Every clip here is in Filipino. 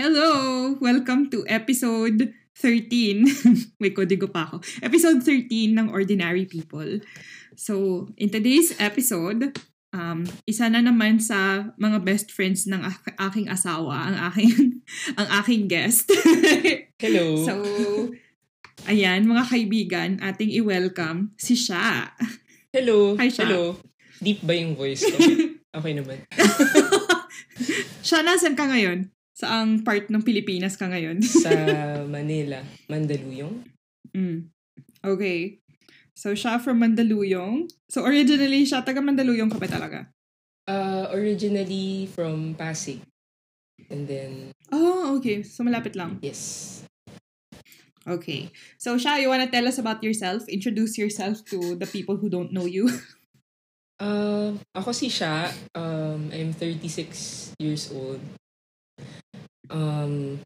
Hello! Welcome to episode 13. May kodigo pa ako. Episode 13 ng Ordinary People. So, in today's episode, um, isa na naman sa mga best friends ng ak- aking asawa, ang aking, ang aking guest. Hello. so, ayan, mga kaibigan, ating i-welcome si Sha. Hello. Hi, Sha. Hello. Deep ba yung voice ko? Okay naman. Sha, nasan ka ngayon? Saang part ng Pilipinas ka ngayon? Sa Manila, Mandaluyong. Mm. Okay. So, siya from Mandaluyong. So, originally, siya taga Mandaluyong ka ba talaga? Uh, originally from Pasig. And then, Oh, okay. So, malapit lang. yes. Okay. So, Sha, you wanna tell us about yourself? Introduce yourself to the people who don't know you. Uh, ako si Sha. Um, I'm 36 years old. Um,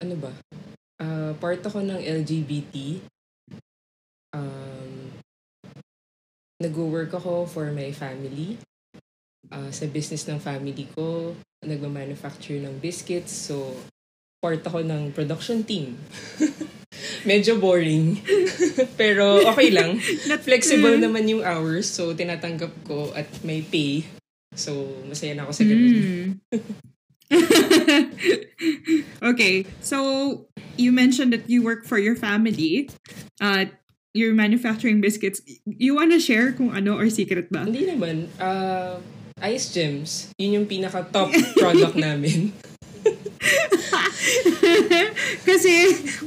ano ba? Uh, part ako ng LGBT. Um, nag-work ako for my family. Uh, sa business ng family ko, nagma-manufacture ng biscuits. So, part ako ng production team. Medyo boring. Pero okay lang. Not Flexible naman yung hours. So, tinatanggap ko at may pay. So, masaya na ako sa ganun. Mm. okay. So, you mentioned that you work for your family. Uh, you're manufacturing biscuits. You wanna share kung ano or secret ba? Hindi naman. Uh, Ice Gems, yun yung pinaka-top product namin. kasi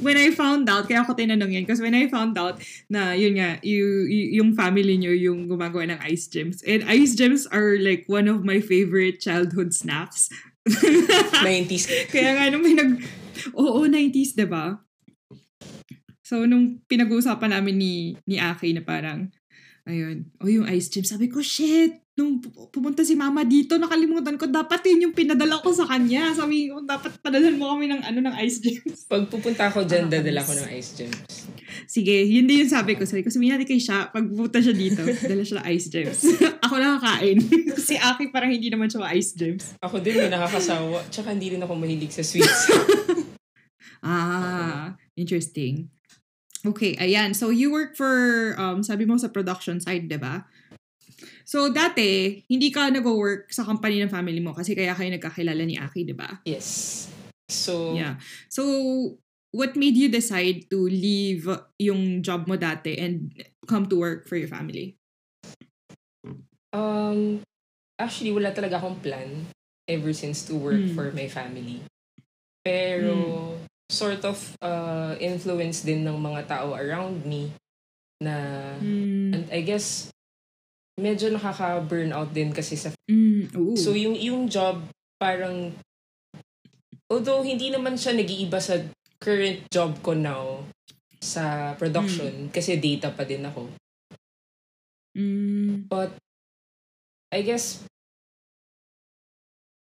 when I found out, kaya ako tinanong yan, kasi when I found out na yun nga, you, you, yung family nyo yung gumagawa ng ice gems. And ice gems are like one of my favorite childhood snacks. 90s. kaya nga nung may nag... Oo, 90s, 'di ba? So, nung pinag-uusapan namin ni, ni Aki na parang, ayun, oh yung ice gems, sabi ko, shit, nung pu- pumunta si mama dito, nakalimutan ko, dapat yun yung pinadala ko sa kanya. Sabi ko, dapat padalan mo kami ng ano ng ice gems. Pag pupunta ako dyan, Ah, dadala ko ng Ice Gems. Sige, yun din yung sabi ko. Sabi ko, sabihin natin kay siya, pag pupunta siya dito, dala siya ng ice gems. Ako lang kakain. si Aki parang hindi naman siya ice gems. Ako din, may nakakasawa. Tsaka hindi rin ako mahilig sa sweets. Ah, interesting. Okay, ayan. So, you work for, um, sabi mo sa production side, di ba? So, dati, hindi ka nag-work sa company ng family mo kasi kaya kayo nagkakilala ni Aki, di ba? yes. So, Yeah. So, what made you decide to leave yung job mo dati and come to work for your family? Um, actually, wala talaga akong plan ever since to work Mm. for my family. Pero, sort of uh, influence din ng mga tao around me na, Mm, and I guess, medyo nakaka-burnout din kasi sa mm, ooh. So yung yung job parang although hindi naman siya nag-iiba sa current job ko now sa production kasi data pa din ako. Mm, But I guess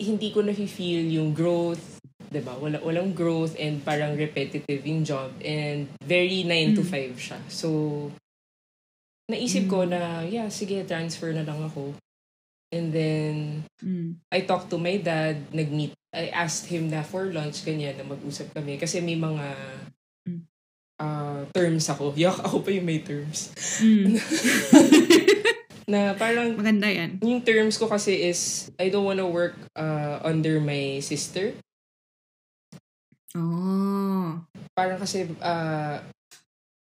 hindi ko na-feel yung growth, 'di ba? Wala walang growth and parang repetitive yung job and very 9 to Mm. 5 siya. So naisip ko na yeah, sige, transfer na lang ako. And then mm, I talked to my dad, nag-meet. I asked him na for lunch, ganyan, na mag-usap kami. Kasi may mga Mm. uh, terms ako. Yak, ako pa yung may terms. mm. Na parang, Maganda yan. yung terms ko kasi is, I don't wanna work uh, under my sister. Oh. Parang kasi, uh,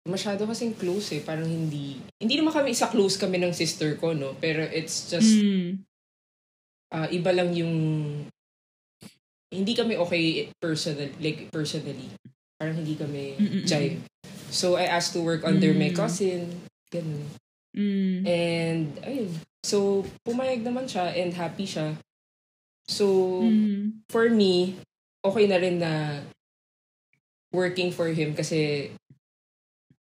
masyado kasing close eh. Parang hindi, hindi naman kami isa close kami ng sister ko, no? Pero it's just, Mm, uh, iba lang yung hindi kami okay personal like personally parang hindi kami jive so I asked to work under my Mm. cousin ganun mm, and ayun so pumayag naman siya and happy siya so mm, for me okay na rin na working for him kasi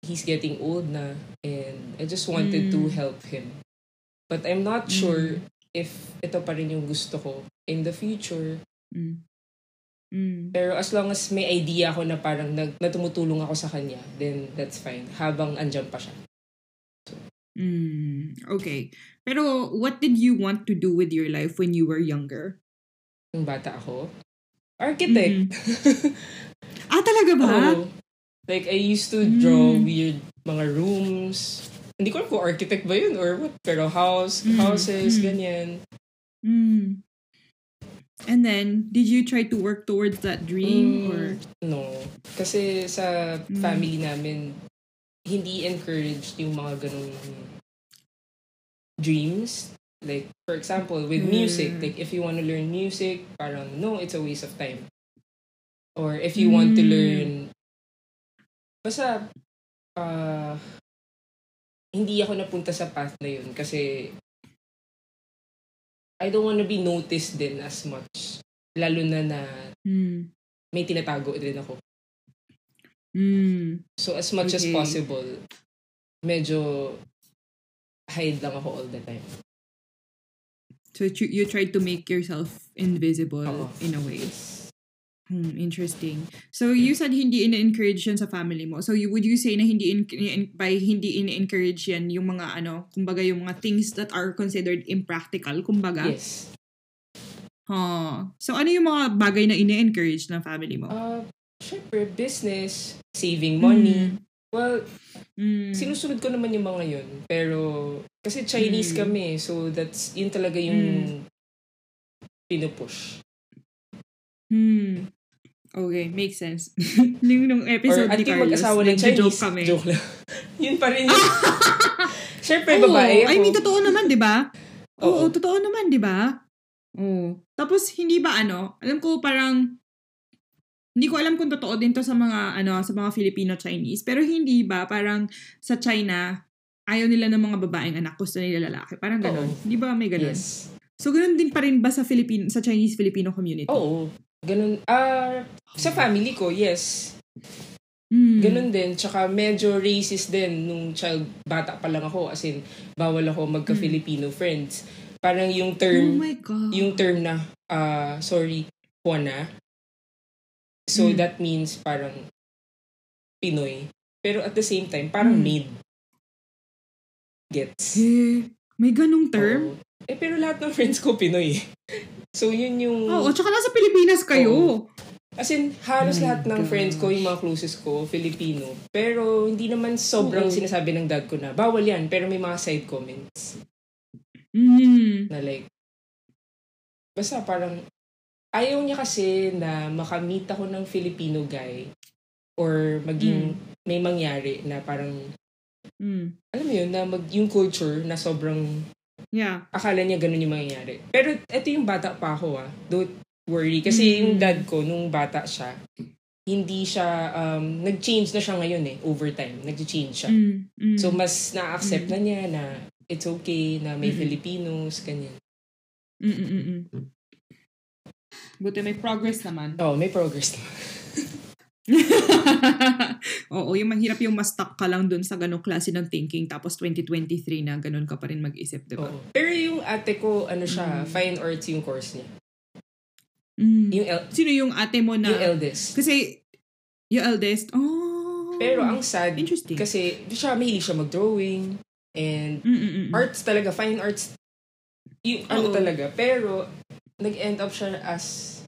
he's getting old na and I just wanted to Mm. help him but I'm not sure if ito pa rin yung gusto ko in the future. mm, mm. Pero as long as may idea ako na parang nag, na tumutulong ako sa kanya, then that's fine. Habang andyan pa siya. Mm, okay. Pero what did you want to do with your life when you were younger? Nung bata ako, Architect. Ah, talaga ba? Oo. Like, I used to draw Mm. weird mga rooms. Hindi ko alam kung architect ba yun or what. Pero house, Mm, houses, mm. ganyan. Mm. And then, did you try to work towards that dream? Mm, Or, No. Kasi sa Mm. family namin, hindi encouraged yung mga ganong dreams. Like, for example, with music, Mm. like, if you want to learn music, parang, no, it's a waste of time. Or if you want to Mm. learn, basta, ah, hindi ako napunta sa path na yun kasi I don't wanna be noticed din as much. Lalo na na mm. may tinatago din ako. Mm. So, as much as Okay. possible, medyo hide lang ako all the time. So, you, you tried to make yourself invisible Oo. in a way. Hmm, interesting. So, you said hindi in-encourage yan sa family mo. So, you, would you say na hindi in, in- by hindi in-encourage yan yung mga ano, kumbaga yung mga things that are considered impractical, kumbaga? Yes. Huh. So, ano yung mga bagay na in-encourage ng family mo? Uh, syempre, business, saving money. Well, Mm. sinusunod ko naman yung mga yun. Pero, kasi Chinese Mm. kami, so that's, yun talaga yung pinupush. Hmm. Okay, makes sense. Nung, nung Or episode at ni yung Carlos, mag-asawa ng Chinese, kami. joke lang. yun pa rin yun. syempre, Oo, babae ako. I mean, totoo naman, di ba? Oo, Oo. totoo naman, di ba? Oo. Tapos, hindi ba ano, alam ko parang, hindi ko alam kung totoo din to sa mga, ano, sa mga Filipino-Chinese, pero hindi ba, parang sa China, ayaw nila ng mga babaeng anak, gusto nila lalaki. Parang ganon. Oo. Di ba may ganon? Yes. So, ganon din pa rin ba sa Filipino, sa Chinese-Filipino community? Oo. Ganun. Ah, sa family ko, yes. Hmm. Ganun din. Tsaka medyo racist din nung child, bata pa lang ako. As in, bawal ako magka-Filipino friends. Parang yung Oh term, my God. yung term na, ah, sorry, Juana. So, Mm. that means parang Pinoy. Pero at the same time, parang Mm. maid. Gets? Eh, may ganong term? Oo. Eh, pero lahat ng friends ko Pinoy. So, yun yung... Oo, tsaka nasa Pilipinas kayo. As in, halos My lahat ng gosh. friends ko, yung mga closest ko, Filipino. Pero hindi naman sobrang Oo. sinasabi ng dad ko na, bawal yan. Pero may mga side comments Mm. na like, basta parang, ayaw niya kasi na makamit ako ng Filipino guy or maging may mangyari na parang, Mm. alam mo yun, na mag, yung culture na sobrang, Yeah. akala niya ganun yung mangyayari. Pero ito yung bata pa ako ah. Don't worry. Kasi Mm. yung dad ko, nung bata siya, hindi siya, um, nag-change na siya ngayon eh, over time. Nag-change siya. Mm. Mm. So, mas na-accept Mm. na niya na it's okay na may Mm-mm. Filipinos, ganyan. Mm, mm, mm, mm. Buti may progress naman. Oh, may progress na. Oo, yung mahirap yung ma-stuck ka lang dun sa ganong klase ng thinking tapos 2023 na ganun ka pa rin mag-isip, di ba? Oo. Pero yung ate ko, ano siya, Mm. fine arts yung course niya. Mm. Yung, el- Sino yung ate mo na... yung eldest. Kasi, yung eldest, oh. Pero ang sad, Interesting. kasi siya, mahilig siya mag-drawing, and Mm, mm, mm, mm. arts talaga, fine arts, yung ano Oo. talaga. Pero, nag-end up siya as,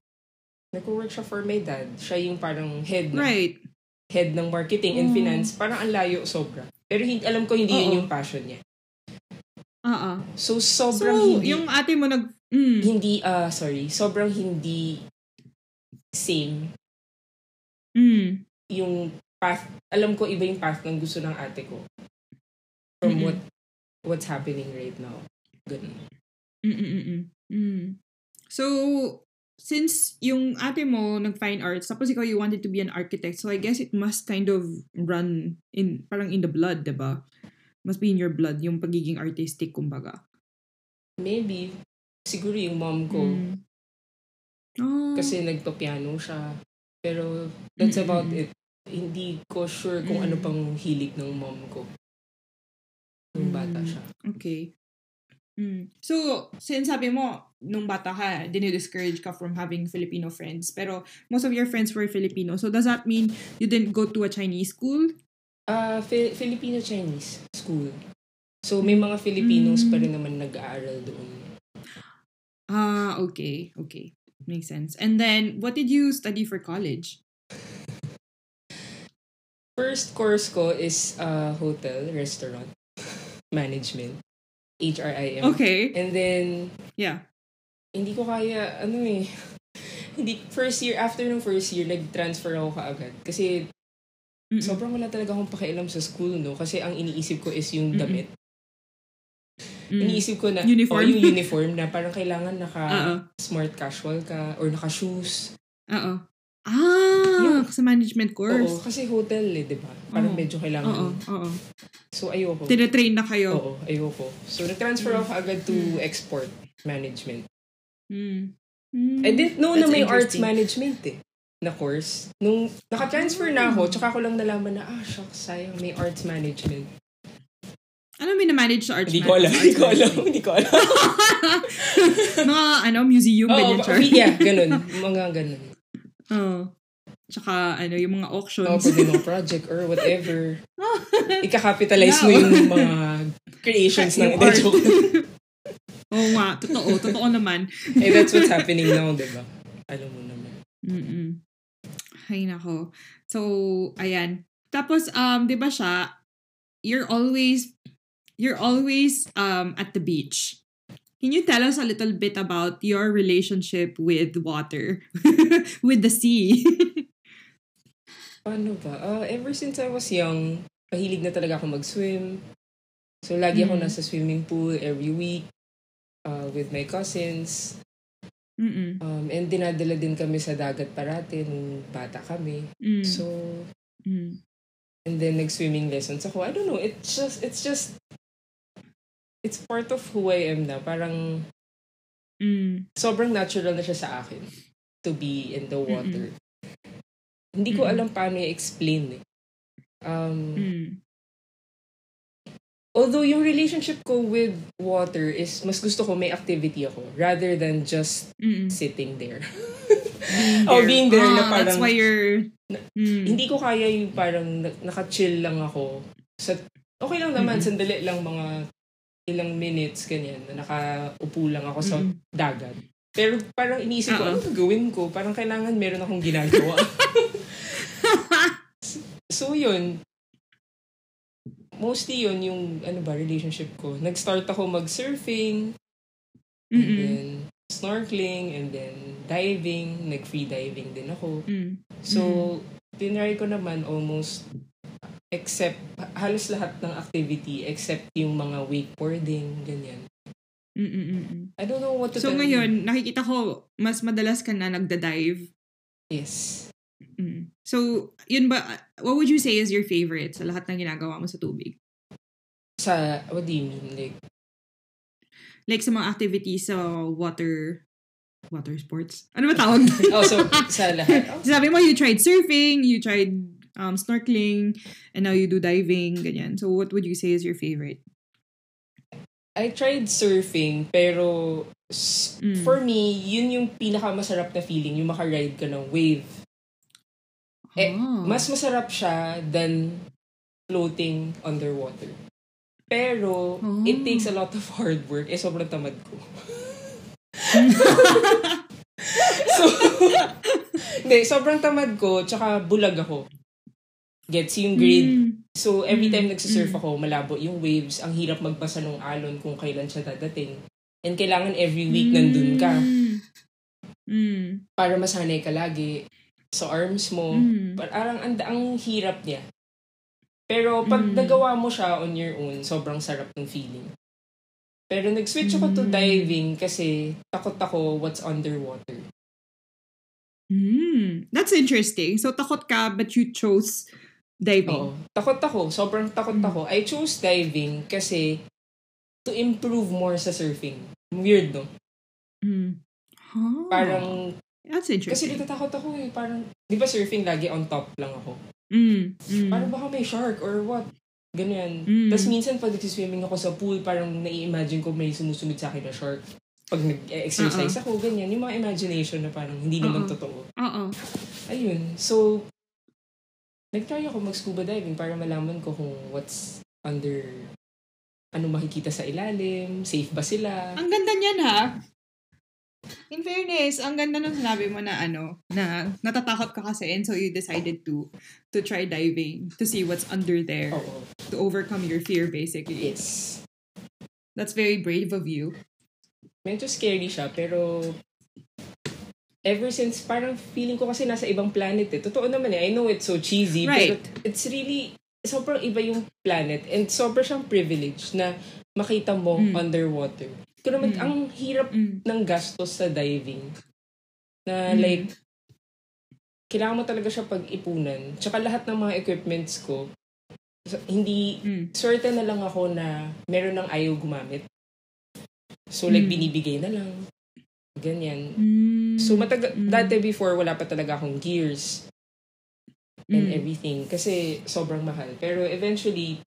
nag-work siya for my dad. Siya yung parang head na, Right. head ng marketing and Oh. finance. Parang ang layo sobra. Pero hindi, alam ko hindi Oo. yun yung passion niya. Ah. So, So, sobrang hindi, yung ate mo nag... Mm. hindi, ah sorry, sobrang hindi same Mm. yung path, alam ko iba yung path ng gusto ng ate ko. From Mm-mm. what, what's happening right now. Ganun. Mm, mm, mm, mm. Mm. So, since yung ate mo nag-fine arts, tapos ikaw you wanted to be an architect, so I guess it must kind of run in, parang in the blood, 'di ba? Must be in your blood, yung pagiging artistic, kumbaga. Maybe, siguro yung mom ko, Mm. Oh. kasi nagpa-piano siya. Pero, that's Mm-mm. about it. Hindi ko sure kung ano Mm. pang hilig ng mom ko. Nung bata Mm. siya. Okay. Mm. So, since sabi mo, nung bata ka, dinidiscourage ka from having Filipino friends. Pero, most of your friends were Filipino. So, does that mean you didn't go to a Chinese school? Ah, Fi- Filipino-Chinese school. So, may mga Filipinos Mm. pa rin naman nag-aaral doon. Ah, okay. Okay. Makes sense. And then, what did you study for college? First course ko is uh, hotel, restaurant, management, HRIM. Okay. And then, Yeah. hindi ko kaya, ano eh, hindi, first year, after ng first year, nag-transfer ako kaagad. Kasi Mm-mm. sobrang wala talaga akong pakialam sa school, no? Kasi ang iniisip ko is yung Mm-mm. damit. Mm. Iniisip ko na, Uniform? oh, yung uniform na parang kailangan naka-smart casual ka or naka-shoes. Oo. Ah, Yung- sa management Oo, course. kasi hotel eh, di ba? Parang Oo. medyo kailangan. Oo, oo. So, ayoko. Tinatrain na kayo. Oo, ayoko. So, nag-transfer ako agad to Mm. export management. Mm. Mm. I didn't know na That's may arts interesting. management eh na course. Nung naka-transfer na ako, tsaka ko lang nalaman na, ah, shucks, sayang, may arts management. Ano may na-manage sa arts Hindi ko alam, arts hindi ko alam, management? hindi ko alam. Mga, ano, museum, Oo, ganyan, char. yeah, ganun. Mga ganun. Oo. Tsaka, ano, yung mga auctions. Oo, pwede project or whatever. Ika-capitalize mo No. yung mga creations ng art. Joke. Oo nga, totoo. Totoo naman. eh, that's what's happening now, di ba? Alam mo naman. Mm-mm. Ay, nako. So, ayan. Tapos, um, di ba siya, you're always, you're always um, at the beach. Can you tell us a little bit about your relationship with water? with the sea? Paano ba? Uh, ever since I was young, pahilig na talaga ako mag-swim. So, lagi ako Mm. nasa swimming pool every week uh, with my cousins. Mm-mm. Um, and dinadala din kami sa dagat parati nung bata kami. Mm. So, mm. and then nag-swimming lessons ako. I don't know, it's just, it's just, it's part of who I am na. Parang, Mm. sobrang natural na siya sa akin to be in the water. Hindi ko alam paano i-explain eh. Um, Mm. Although yung relationship ko with water is mas gusto ko may activity ako rather than just Mm-mm. sitting there. Being Oh, being there na Ah, That's parang- why you're... Mm. Hindi ko kaya yung parang na- naka-chill lang ako. Sa, okay lang naman, Mm-mm. sandali lang mga ilang minutes, ganyan, na nakaupo lang ako sa Mm-mm. dagat. Pero parang iniisip ko, ano gagawin ko? Parang kailangan meron akong ginagawa. yun, mostly yun yung ano ba, relationship ko. Nag-start ako mag-surfing, and Mm-mm. then snorkeling, and then diving, nag-free diving din ako. Mm. So, tinry ko naman almost except halos lahat ng activity except yung mga wakeboarding, ganyan. Mm-mm-mm. I don't know what to So tell you. ngayon, nakikita ko, mas madalas ka na nagda-dive. Yes. Mm. So, yun ba, what would you say is your favorite sa lahat ng ginagawa mo sa tubig? Sa, what do you mean? Like, Like sa mga activities sa water, water sports? Ano ba tawag? oh, so, sa lahat. Oh, Sabi mo, you tried surfing, you tried um, snorkeling, and now you do diving, ganyan. So, what would you say is your favorite? I tried surfing, pero Mm. for me, yun yung pinakamasarap na feeling, yung makaride ka ng wave. Eh, Oh. Mas masarap siya than floating underwater. Pero, Oh. it takes a lot of hard work. Eh, sobrang tamad ko. so, hindi, sobrang tamad ko, tsaka bulag ako. Gets yung grade. Mm. So, every Mm, time nagsisurf mm. ako, malabo yung waves. Ang hirap magbasa ng alon kung kailan siya dadating. And kailangan every week nandun ka Mm. Mm. para masanay ka lagi sa arms mo. Mm. Parang ang, ang hirap niya. Pero pag Mm. nagawa mo siya on your own, sobrang sarap ng feeling. Pero nag-switch ako to Mm. diving kasi takot ako what's underwater. Mm. That's interesting. So, takot ka, but you chose diving. Oo. Takot ako. Sobrang takot Mm. ako. I chose diving kasi to improve more sa surfing. Weird, no? Mm. Huh. Parang, That's kasi interesting. natatakot ako eh. Parang, di ba surfing lagi on top lang ako? Mm. Mm. Parang baka may shark or what? Ganyan. Mm. Tapos minsan pag nagsiswimming ako sa pool, parang nai-imagine ko may sumusunod sa akin na shark. Pag nag-exercise ako, ganyan. Yung mga imagination na parang hindi naman Uh-uh. totoo. Oo. Ayun. So, nag-try ako mag-scuba diving para malaman ko kung what's under, ano makikita sa ilalim, safe ba sila. Ang ganda niyan ha. In fairness, ang ganda nung sinabi mo na ano, na natatakot ka kasi and so you decided to to try diving to see what's under there Oo. to overcome your fear basically. Yes. That's very brave of you. Medyo scary siya, pero ever since, parang feeling ko kasi nasa ibang planet eh. Totoo naman eh. I know it's so cheesy, Right. pero it's really, sobrang iba yung planet and sobrang siyang privilege na makita mo Mm. underwater. Naman, Mm. ang hirap Mm. ng gastos sa diving. Na Mm. like, kailangan mo talaga siya pag-ipunan. Tsaka lahat ng mga equipments ko, hindi, Mm. swerte na lang ako na meron ng ayaw gumamit. So like, Mm. binibigay na lang. Ganyan. Mm. So mataga- Mm. dati before, wala pa talaga akong gears and Mm. everything. Kasi sobrang mahal. Pero eventually,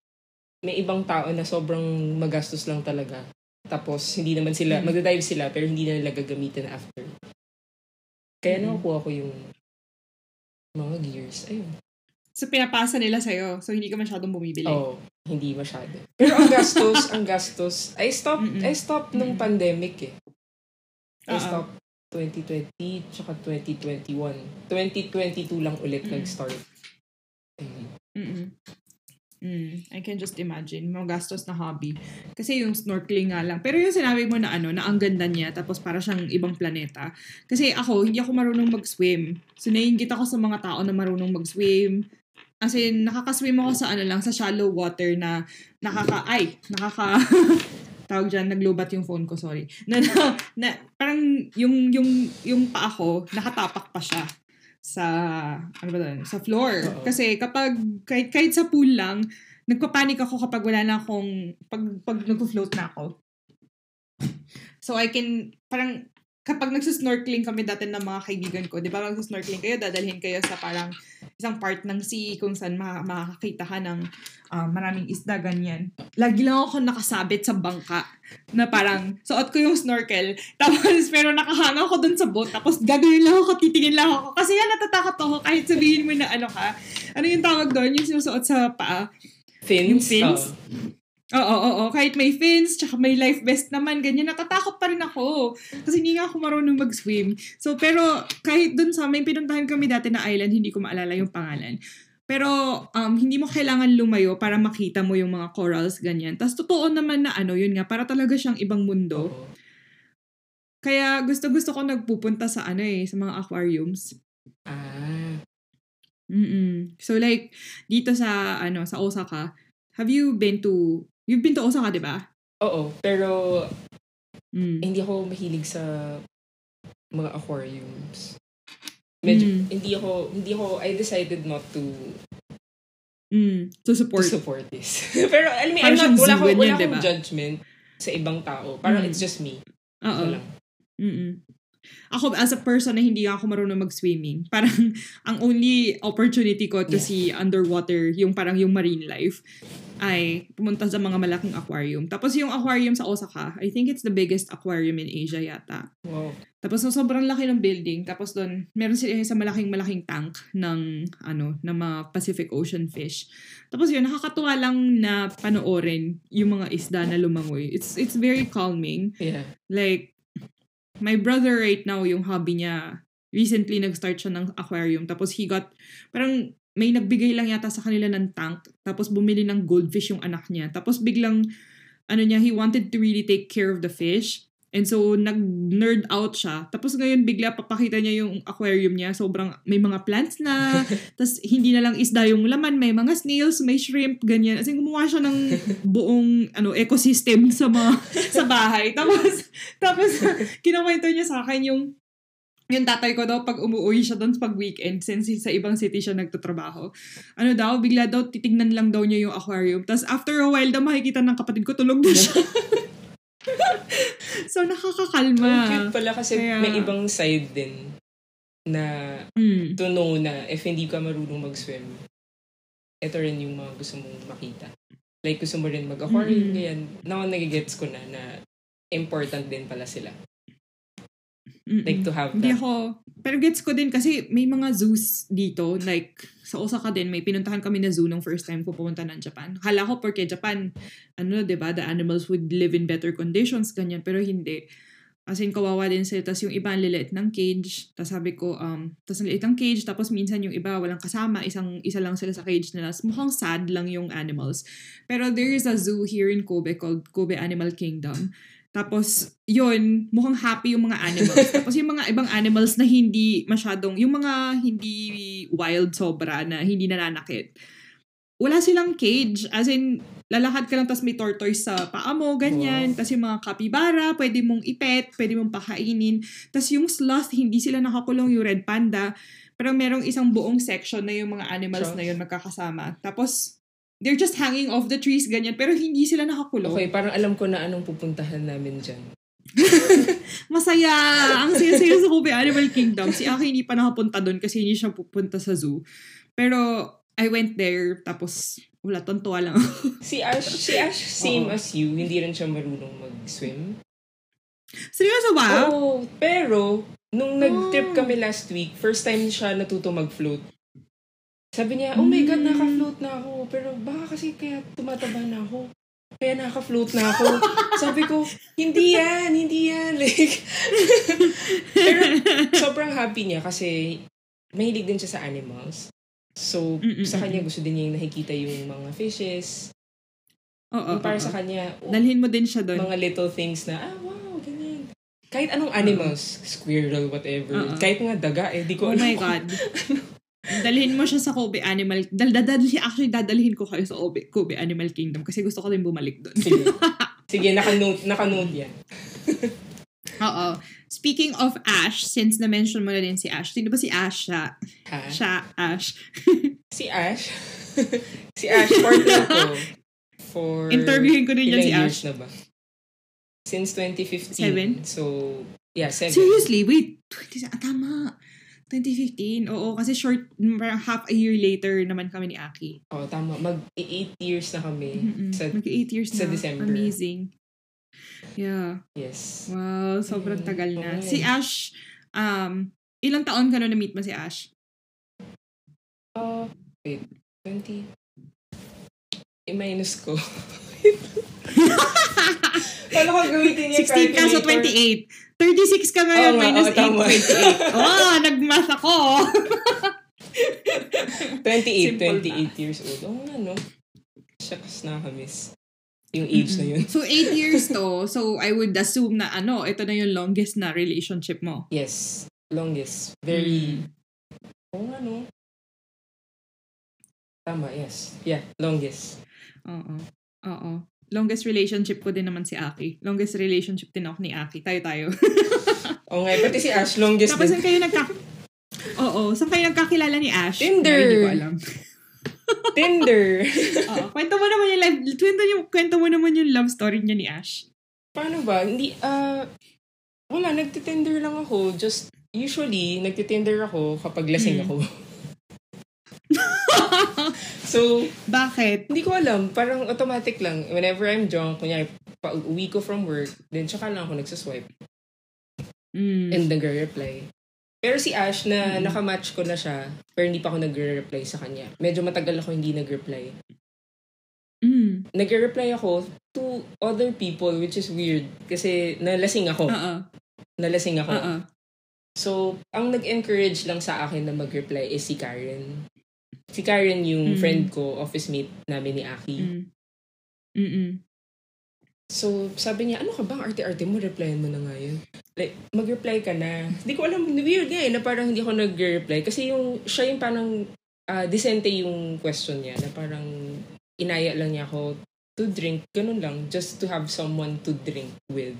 may ibang tao na sobrang magastos lang talaga. Tapos, hindi naman sila, Mm. magdadive sila, pero hindi na nila gagamitin after. Kaya Mm. nakakuha ko yung mga gears. Ayun. So, pinapasa nila sa'yo. So, hindi ka masyadong bumibili. Oo, hindi masyado. Pero ang gastos, ang gastos, I stopped, Mm-mm. I stopped nung Mm-mm. pandemic eh. I Oo. stopped 2020, tsaka 2021. 2022 lang ulit Mm-mm. nag-start. Ayun. Mm-mm. Mm, I can just imagine. Mga gastos na hobby. Kasi yung snorkeling nga lang. Pero yung sinabi mo na ano, na ang ganda niya, tapos para siyang ibang planeta. Kasi ako, hindi ako marunong mag-swim. So, naiingit ako sa mga tao na marunong mag-swim. As in, nakaka-swim ako sa ano lang, sa shallow water na nakaka, ay, nakaka, tawag dyan, naglobat yung phone ko, sorry. Na, na, na parang yung, yung, yung paa ko, nakatapak pa siya sa ano ba doon? Sa floor. Oo. Kasi kapag kahit, kahit sa pool lang, nagpapanik ako kapag wala na akong pag pag nagfo-float na ako. So I can parang kapag nagsusnorkeling kami dati ng mga kaibigan ko, di ba nagsusnorkeling kayo, dadalhin kayo sa parang isang part ng sea kung saan ma- makakakita ka ng ah, maraming isda, ganyan. Lagi lang ako nakasabit sa bangka na parang suot ko yung snorkel, tapos pero nakahanga ako dun sa boat, tapos gagawin lang ako, titingin lang ako. Kasi yan, natatakot ako kahit sabihin mo na ano ka. Ano yung tawag doon? Yung sinusuot sa paa. Fins? Yung fins? Oo. Oo, oo, oo. Kahit may fins, tsaka may life vest naman, ganyan, natatakot pa rin ako. Kasi hindi nga ako marunong mag-swim. So, pero kahit dun sa may pinuntahan kami dati na island, hindi ko maalala yung pangalan. Pero um, hindi mo kailangan lumayo para makita mo yung mga corals, ganyan. Tapos totoo naman na ano, yun nga, para talaga siyang ibang mundo. Kaya gusto-gusto ko nagpupunta sa ano eh, sa mga aquariums. Ah. mm So like, dito sa, ano, sa Osaka, have you been to, you've been to Osaka, di ba? Oo, pero Mm. hindi ako mahilig sa mga aquariums. Medyo, Mm. hindi ako, hindi ako, I decided not to, Mm. To to support. support this. pero, alam mo, I'm not, wala, ko, wala akong diba? judgment sa ibang tao. Parang Mm. it's just me. Oo. Lang. Mm-mm. Ako, as a person na hindi ako marunong mag-swimming, parang ang only opportunity ko to Yeah. see underwater, yung parang yung marine life, ay pumunta sa mga malaking aquarium. Tapos yung aquarium sa Osaka, I think it's the biggest aquarium in Asia yata. Wow. Tapos so, sobrang laki ng building. Tapos doon, meron sila sa malaking-malaking tank ng, ano, ng mga Pacific Ocean fish. Tapos yun, nakakatuwa lang na panoorin yung mga isda na lumangoy. It's, it's very calming. Yeah. Like, my brother right now, yung hobby niya, recently nag-start siya ng aquarium. Tapos he got, parang may nagbigay lang yata sa kanila ng tank. Tapos bumili ng goldfish yung anak niya. Tapos biglang, ano niya, he wanted to really take care of the fish. And so, nag-nerd out siya. Tapos ngayon, bigla papakita niya yung aquarium niya. Sobrang, may mga plants na. Tapos, hindi na lang isda yung laman. May mga snails, may shrimp, ganyan. As in, gumawa siya ng buong ano ecosystem sa mga sa bahay. Tapos, tapos, kinakwento niya sa akin yung yung tatay ko daw pag umuwi siya doon pag weekend since sa ibang city siya nagtatrabaho. Ano daw, bigla daw titignan lang daw niya yung aquarium. Tapos after a while daw makikita ng kapatid ko tulog na siya. so nakakakalma. Ang cute pala kasi Kaya- may ibang side din na Mm. to know na if hindi ka marunong mag-swim, ito rin yung mga gusto mong makita. Like, gusto mo rin mag-aquarium, Mm. ganyan. Now, nagigets ko na na important din pala sila. Mm-mm. Like, to have Hindi that. ako, pero gets ko din kasi may mga zoos dito, like sa Osaka din, may pinuntahan kami na zoo nung first time ko pumunta ng Japan. Hala ko porque Japan, ano, ba, the animals would live in better conditions, ganyan, pero hindi. As in, kawawa din sila. Tapos yung iba, ang liliit ng cage. Tapos sabi ko, um, tapos ang liit ng cage. Tapos minsan yung iba, walang kasama. Isang, isa lang sila sa cage nila. Mukhang sad lang yung animals. Pero there is a zoo here in Kobe called Kobe Animal Kingdom. Tapos, yun, mukhang happy yung mga animals. Tapos yung mga ibang animals na hindi masyadong, yung mga hindi wild sobra na hindi nananakit. Wala silang cage. As in, lalakad ka lang tapos may tortoise sa paa mo, ganyan. Wow. Tapos yung mga capybara, pwede mong ipet, pwede mong pakainin. Tapos yung sloth, hindi sila nakakulong yung red panda. Pero merong isang buong section na yung mga animals Sure. na yun magkakasama. Tapos, they're just hanging off the trees, ganyan. Pero hindi sila nakakulong. Okay, parang alam ko na anong pupuntahan namin dyan. Masaya! Ang saya-saya sa Kobe Animal Kingdom. Si Aki hindi pa nakapunta doon kasi hindi siya pupunta sa zoo. Pero, I went there, tapos wala, tontuwa lang. Si Ash, si Ash same Oo. as you, hindi rin siya marunong mag-swim. Seryoso ba? Oo, pero nung nag-trip Oh. kami last week, first time siya natuto mag-float. Sabi niya, oh my God, Mm. naka-float na ako. Pero baka kasi kaya tumataba na ako. Kaya naka-float na ako. Sabi ko, hindi yan, hindi yan. Like, pero sobrang happy niya kasi mahilig din siya sa animals. So, Mm-mm, sa kanya gusto din niya yung nakikita yung mga fishes. Oo, Yung para oo. sa kanya, oh, Dalhin mo din siya doon. mga little things na, ah, wow, ganyan. Kahit anong animals, squirrel, whatever. Kahit nga daga, eh, di ko Oh alam. my God. Dalhin mo siya sa Kobe Animal... Dal, dadalhin, actually, dadalhin ko kayo sa Kobe, Kobe Animal Kingdom kasi gusto ko din bumalik doon. Sige. Sige, naka-note, naka-note yan. Oo. Speaking of Ash, since na-mention mo na din si Ash, sino ba si Ash siya? Ha? Siya, Ash. Si Ash? si Ash, partner ko. For Interviewin ko din yan si Ash. na ba? Since 2015. Seven? So, yeah, seven. Seriously? Wait, 20, ah, tama. 2015. Oo, kasi short, parang half a year later naman kami ni Aki. Oh, tama. Mag-8 years na kami. Mm-mm. Sa, Mag 8 years sa na. December. Amazing. Yeah. yes. Wow, sobrang Mm, tagal na. okay. Si Ash, um, ilang taon ka na na-meet mo si Ash? Uh, wait, 20. I-minus ko. Paano ko gamitin yung 16 ka, so calculator? 28. 36 ka ngayon, nga, minus tama. 8, 28. Oh, nagmath ako. 28, Simple 28 years old. Oo nga, no? Shucks, nakakamiss. Yung age na yun. So, 8 years to. So, I would assume na ano, ito na yung longest na relationship mo. Yes. Longest. Very, Mm. oo nga, no? Tama, yes. Yeah, longest. Oo. Oo. Longest relationship ko din naman si Aki. Longest relationship din ako ni Aki. Tayo-tayo. Oo nga, pati si Ash, longest Tapos din. saan kayo nagka... Oo. Saan kayo nagkakilala ni Ash? Tinder. Hindi ko alam. Tinder. Oo. Kwento mo naman yung live... Kwento, yung, kwento mo naman yung love story niya ni Ash. Paano ba? Hindi, ah, wala, nagtitender lang ako. Just, usually, nagtitender ako kapag lasing Mm. ako. so, Bakit? hindi ko alam. Parang automatic lang. Whenever I'm drunk, kunyari, pa uwi ko from work, then tsaka lang ako nagsaswipe. Mm. And nagre-reply. Pero si Ash, na Mm. nakamatch ko na siya, pero hindi pa ako nagre-reply sa kanya. Medyo matagal ako hindi nag-reply. Mm. Nagre-reply ako to other people, which is weird. Kasi nalasing ako. Oo. Nalasing ako. Oo. So, ang nag-encourage lang sa akin na mag-reply is si Karen. Si Karen yung Mm. friend ko, office mate namin ni Aki. Mm. Mm-mm. So, sabi niya, ano ka bang arte-arte mo? Replyan mo na nga yun. Like, mag-reply ka na. Hindi ko alam, weird nga eh, na parang hindi ako nag-reply. Kasi yung, siya yung parang, ah, decente yung question niya, na parang, inaya lang niya ako to drink, ganun lang, just to have someone to drink with.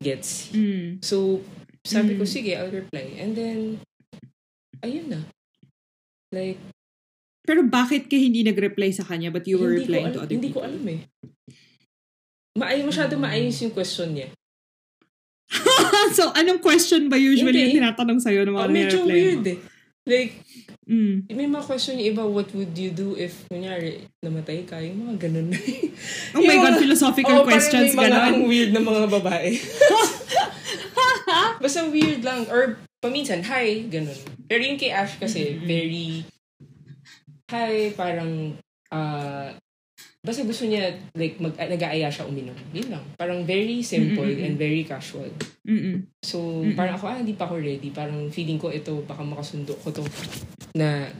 Gets. Mm. So, sabi ko, Mm. sige, I'll reply. And then, ayun na. Like, Pero bakit ka hindi nag-reply sa kanya but you were hindi ko, replying to other hindi ko people? alam eh. Maay, masyado maayos yung question niya. so, anong question ba usually Hindi. yung tinatanong sa'yo ng mga Oh, medyo weird mo? eh. Like, Mm. may mga question yung iba, what would you do if, kunyari, namatay ka? Yung mga ganun na. Oh my God, philosophical Oo, parang questions, may mga weird na mga babae. Basta weird lang. Or, paminsan, hi, ganun. Pero yung kay Ash kasi, Mm-mm. very, hi, parang, ah, basta gusto niya, like, mag, nag-aaya siya uminom. Yun lang. Parang very simple Mm-mm-mm. and very casual. Mm-mm. So, Mm-mm. parang ako, ah, hindi pa ako ready. Parang feeling ko ito, baka makasundo ko to. Na,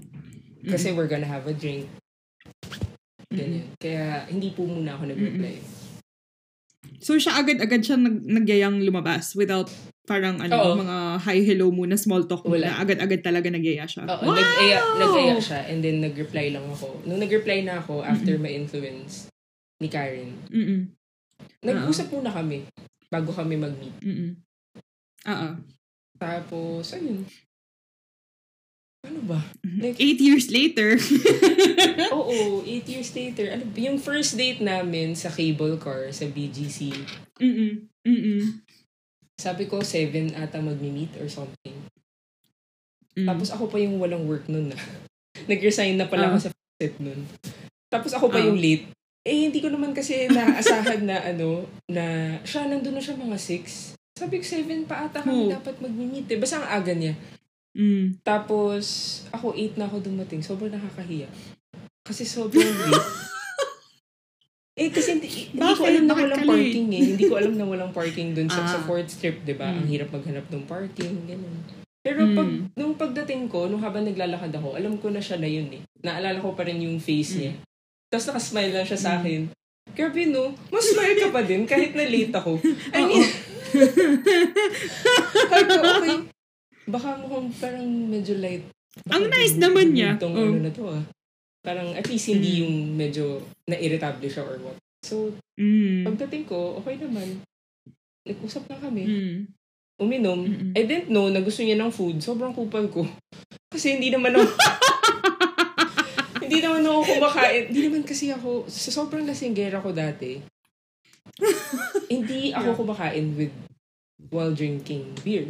kasi we're gonna have a drink. Ganyan. Kaya, hindi po muna ako nag-reply. So, siya agad-agad siya nag nagyayang lumabas without parang ano, Oo. mga hi, hello muna, small talk muna. Agad-agad talaga nagyaya siya. Oo, nag-aya, nag-aya siya and then nag-reply lang ako. Nung nag-reply na ako after my influence ni Karen, Mm-mm. nag-usap muna kami bago kami mag-meet. Mm-mm. Oo. Tapos, ayun. Ano ba? Like, Eight years later. oo, eight years later. Ano, yung first date namin sa cable car sa BGC, Mm-mm. Mm-mm. Sabi ko, seven ata mag-meet or something. Mm. Tapos ako pa yung walang work nun na. Nag-resign na pala Ah. ako sa set nun. Tapos ako pa Ah. yung late. Eh, hindi ko naman kasi naasahan na ano, na siya, nandun na siya mga 6. Sabi ko, 7 pa ata kami Oh. dapat mag-meet eh. Basta ang aga niya. Mm. Tapos, ako 8 na ako dumating. Sobrang nakakahiya. Kasi sobrang late. Eh, kasi hindi, hindi ko alam na walang parking eh. Hindi ko alam na walang parking dun sa, sa Ah. fourth strip, di ba? Mm. Ang hirap maghanap ng parking, ganun. Pero pag, Mm. nung pagdating ko, nung habang naglalakad ako, alam ko na siya na yun eh. Naalala ko pa rin yung face niya. Tapos nakasmile lang siya sa Mm. akin. Grabe no, mas smile ka pa din kahit na late ako. I mean, sabi ko, okay, baka mukhang parang medyo light. Baka Ang nice naman niya. Itong Oh. ano na to ah. Parang at least hindi Mm. yung medyo na-irritable siya or what. So, Mm. pagdating ko, okay naman. Nag-usap na kami. Mm. Uminom. Mm-mm. I didn't know na gusto niya ng food. Sobrang kupal ko. Kasi hindi naman ako... hindi naman ako kumakain. Hindi naman kasi ako... Sa sobrang lasinggera ko dati, hindi ako Yeah. kumakain with while drinking beer.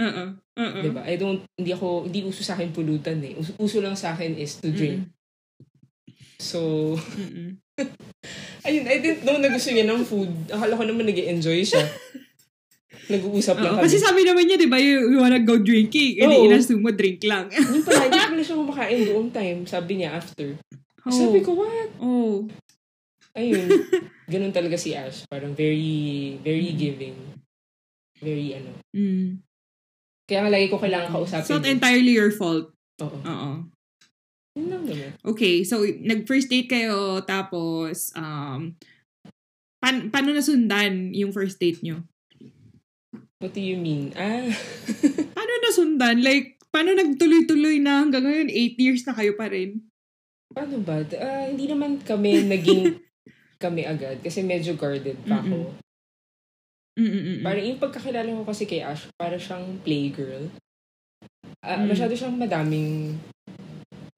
Oo. Oo. Diba? I don't... Hindi ako... Hindi uso sa akin pulutan eh. Uso, uso lang sa akin is to drink. So, ayun, I didn't know na gusto niya ng food. Akala ko naman nag enjoy siya. Nag-uusap lang Oo, kami. kasi sabi naman niya, di ba, you, you wanna go drinking. And Oo. then, inassume mo, drink lang. Yung pala, hindi pala siya kumakain buong time. Sabi niya after. Sabi ko, what? Oh. Ayun. Ganun talaga si Ash. Parang very, very Mm. giving. Very ano. Mm. Kaya nga lagi ko kailangan It's kausapin. not yun. entirely your fault. Oo. Oo. Okay, so nag-first date kayo, tapos, um, pan paano nasundan yung first date nyo? What do you mean? Ah. Paano nasundan? Like, paano nagtuloy-tuloy na hanggang ngayon? Eight years na kayo pa rin. Paano ba? Ah, hindi naman kami naging kami agad. Kasi medyo guarded pa ako. Mm-mm-mm. Parang yung pagkakilala ko kasi kay Ash, para siyang playgirl. Ah, Mm. Masyado siyang madaming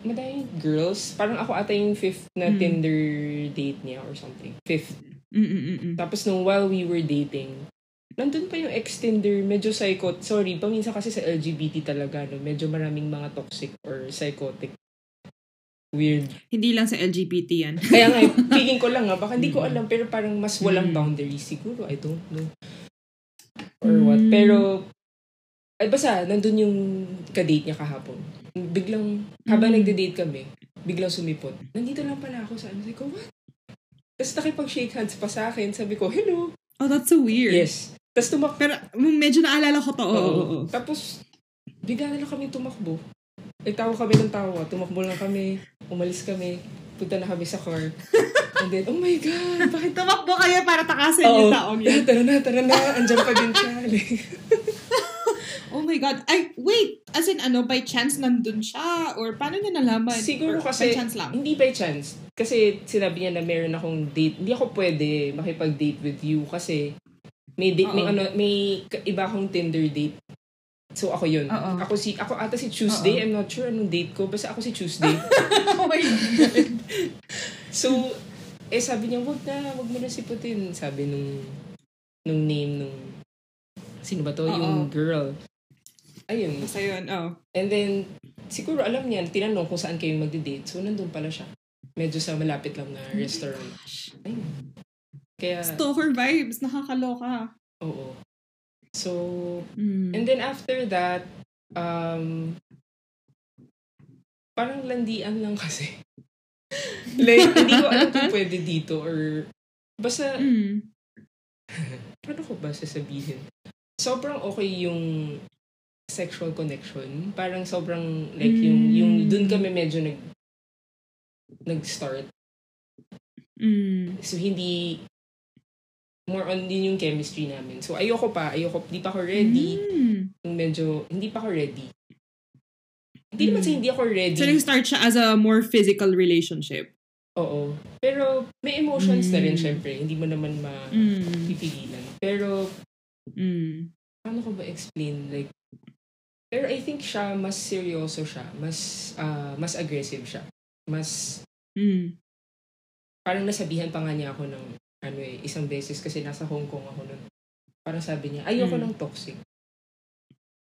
madaming girls. Parang ako ata yung fifth na Mm. Tinder date niya or something. Fifth. Mm-mm-mm. Tapos nung while we were dating, nandun pa yung ex-Tinder, medyo psychot. Sorry, paminsan kasi sa LGBT talaga, no? medyo maraming mga toxic or psychotic. Weird. Hindi lang sa LGBT yan. Kaya nga, feeling ko lang nga, baka hindi ko Mm. alam, pero parang mas walang Mm. boundaries. Siguro, I don't know. Or what. Mm. Pero, ay basta, nandun yung kadate niya kahapon. Biglang, habang Mm. nagde-date kami, biglang sumipot. Nandito lang pala ako sa ano. Sabi ko, what? Tapos nakipag-shake hands pa sa akin. Sabi ko, hello. Oh, that's so weird. Yes. Tapos tumak... Pero mm, medyo naalala ko to. Oo, oo, oo. Tapos, bigla na lang kami tumakbo. Ay, tawa kami ng tawa. Tumakbo lang kami. Umalis kami. Punta na kami sa car. And then, oh my God, bakit Tumakbo kayo para takasan Oo. yung taong yun. tara na, tara na. Andyan pa din siya. Oh my God. Ay, wait. As in, ano, by chance nandun siya? Or paano niya nalaman? Siguro Or kasi, By chance lang. hindi by chance. Kasi sinabi niya na meron akong date. Hindi ako pwede makipag-date with you kasi may date, may ano, may iba akong Tinder date. So ako yun. Oo. Ako si ako ata si Tuesday. Oo. I'm not sure anong date ko. Basta ako si Tuesday. oh my God. so, eh sabi niya, wag na, wag mo na siputin. Sabi nung, nung name nung, sino ba to? Oo. Yung girl. Ayun. Basta yun, oh. And then, siguro alam niya, tinanong kung saan kayo magde-date. So, nandun pala siya. Medyo sa malapit lang na restaurant. Ayun. Kaya, Stalker vibes. Nakakaloka. oo. So, Mm. and then after that, um, parang landian lang kasi. like, hindi ko alam kung pwede dito or basta, Mm. paano ko ba sasabihin? Sobrang okay yung sexual connection. Parang sobrang, like, yung, Mm. yung, dun kami medyo nag, nag-start. Mm. So, hindi, more on din yung chemistry namin. So, ayoko pa, ayoko, di pa ako ready. Mm. Medyo, hindi pa ako ready. Hindi naman Mm. sa hindi ako ready. So, nag-start siya as a more physical relationship. Oo. Pero, may emotions na rin, Mm. syempre. Hindi mo naman Mm. mapipigilan. Pero, Mm. paano ko ba explain? Like, pero I think siya, mas seryoso siya. Mas, ah, mas aggressive siya. Mas, Mm. parang nasabihan pa nga niya ako ng, ano eh, isang beses kasi nasa Hong Kong ako nun. Parang sabi niya, ayoko Mm. ng toxic.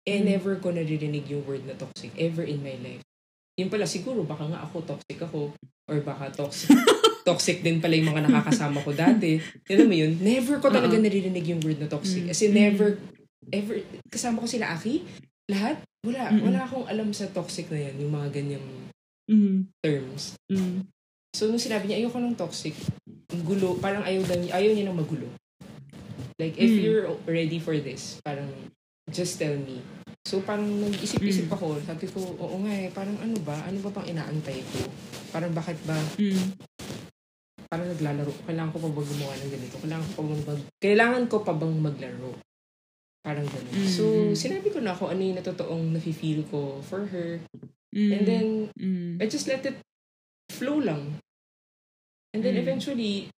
Eh, Mm. never ko naririnig yung word na toxic ever in my life. Yun pala, siguro baka nga ako toxic ako or baka toxic toxic din pala yung mga nakakasama ko dati. Alam mo yun? Never ko talaga Oo. naririnig yung word na toxic. Mm. As in, never, ever, kasama ko sila, Aki, lahat, wala, Mm-mm. wala akong alam sa toxic na yan, yung mga ganyang Mm. terms. Mm. So, nung sinabi niya, ayoko ng toxic, ang gulo, parang ayaw, lang, ayaw niya nang magulo. Like, if Mm. you're ready for this, parang, just tell me. So, parang nag-isip-isip Mm. ako. Sabi ko, oo nga eh, parang ano ba? Ano ba pang inaantay ko? Parang bakit ba, Mm. parang naglalaro. Kailangan ko pa ba gumawa ng ganito? Kailangan ko pa bang mag... Kailangan ko pa bang maglaro? Parang ganun. Mm. So, sinabi ko na ako ano yung natotoong nafe-feel ko for her. Mm. And then, Mm. I just let it flow lang. And then Mm. eventually,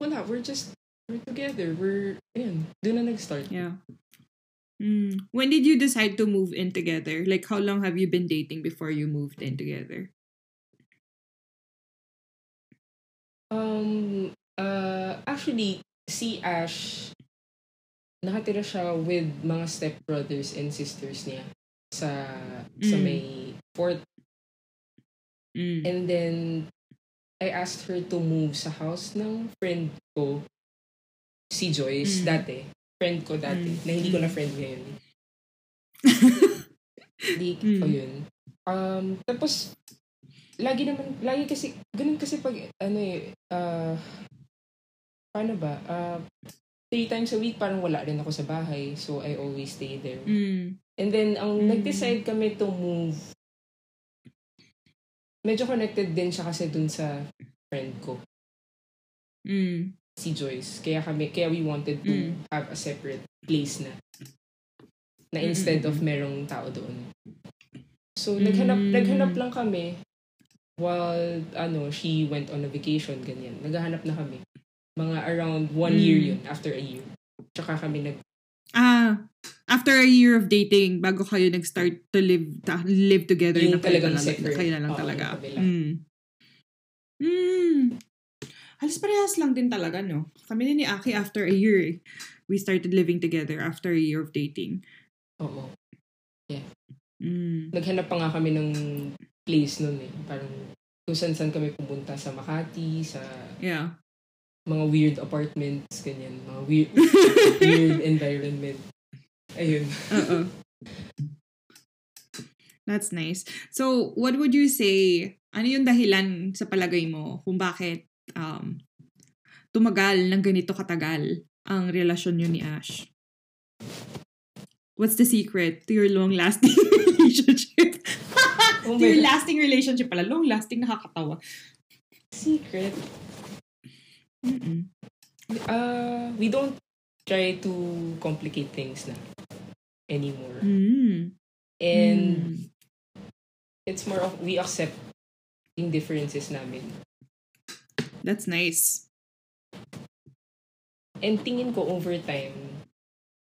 wala, we're just, we're together. We're, ayun, doon na nag-start. Yeah. Mm. When did you decide to move in together? Like, how long have you been dating before you moved in together? Um, uh, actually, si Ash, nakatira siya with mga stepbrothers and sisters niya sa sa Mm. may fort. Mm. And then, I asked her to move sa house ng friend ko, si Joyce, Mm. dati. Friend ko dati, Mm. na hindi ko na Mm. friend ngayon. Di, Mm. yun. Um, tapos, lagi naman, lagi kasi, ganun kasi pag, ano eh, ah, paano ba, Ah, three times a week, parang wala rin ako sa bahay, so I always stay there. mm. And then, ang Mm. nag-decide kami to move, medyo connected din siya kasi dun sa friend ko, Mm. si Joyce. Kaya kami, kaya we wanted to Mm. have a separate place na. Na instead mm, of merong tao doon. So, Mm. naghanap, naghanap lang kami while, ano, she went on a vacation, ganyan. Naghahanap na kami. Mga around one Mm. year yun, after a year. Tsaka kami nag, Ah, after a year of dating, bago kayo nag-start to live ta- live together Yung na kayo na lang, separate. kayo na lang Oo, talaga. Mm. Mm. Halos parehas lang din talaga, no? Kami din ni Aki after a year, eh. we started living together after a year of dating. oo. Mm. Naghanap pa nga kami ng place nun eh. Parang kung saan-saan kami pumunta sa Makati, sa Yeah. Mga weird apartments, ganyan. Mga weird, weird environment. Ayun. Uh-uh. That's nice. So, what would you say, ano yung dahilan sa palagay mo kung bakit um, tumagal ng ganito katagal ang relasyon nyo ni Ash? What's the secret to your long-lasting relationship? Oh to your God. lasting relationship pala. Long-lasting, nakakatawa. Secret. Mm-mm. Uh, we don't try to complicate things na anymore. Mm. And Mm. it's more of we accept yung differences namin. That's nice. And tingin ko over time,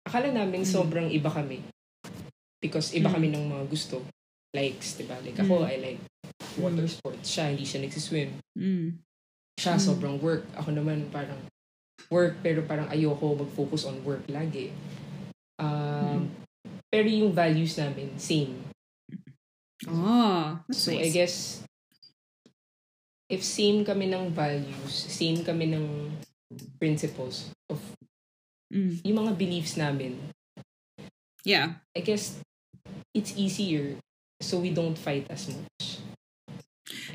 akala namin Mm. sobrang iba kami. Because iba Mm. kami ng mga gusto. Likes, diba? Like ako, Mm. I like water sports. Siya, hindi siya nagsiswim. Mm. Siya, Mm. sobrang work. Ako naman, parang work, pero parang ayoko mag-focus on work lagi. Um, Mm. Pero yung values namin, same. Oh, that's So, nice. I guess, if same kami ng values, same kami ng principles of Mm. yung mga beliefs namin, Yeah. I guess it's easier so we don't fight as much.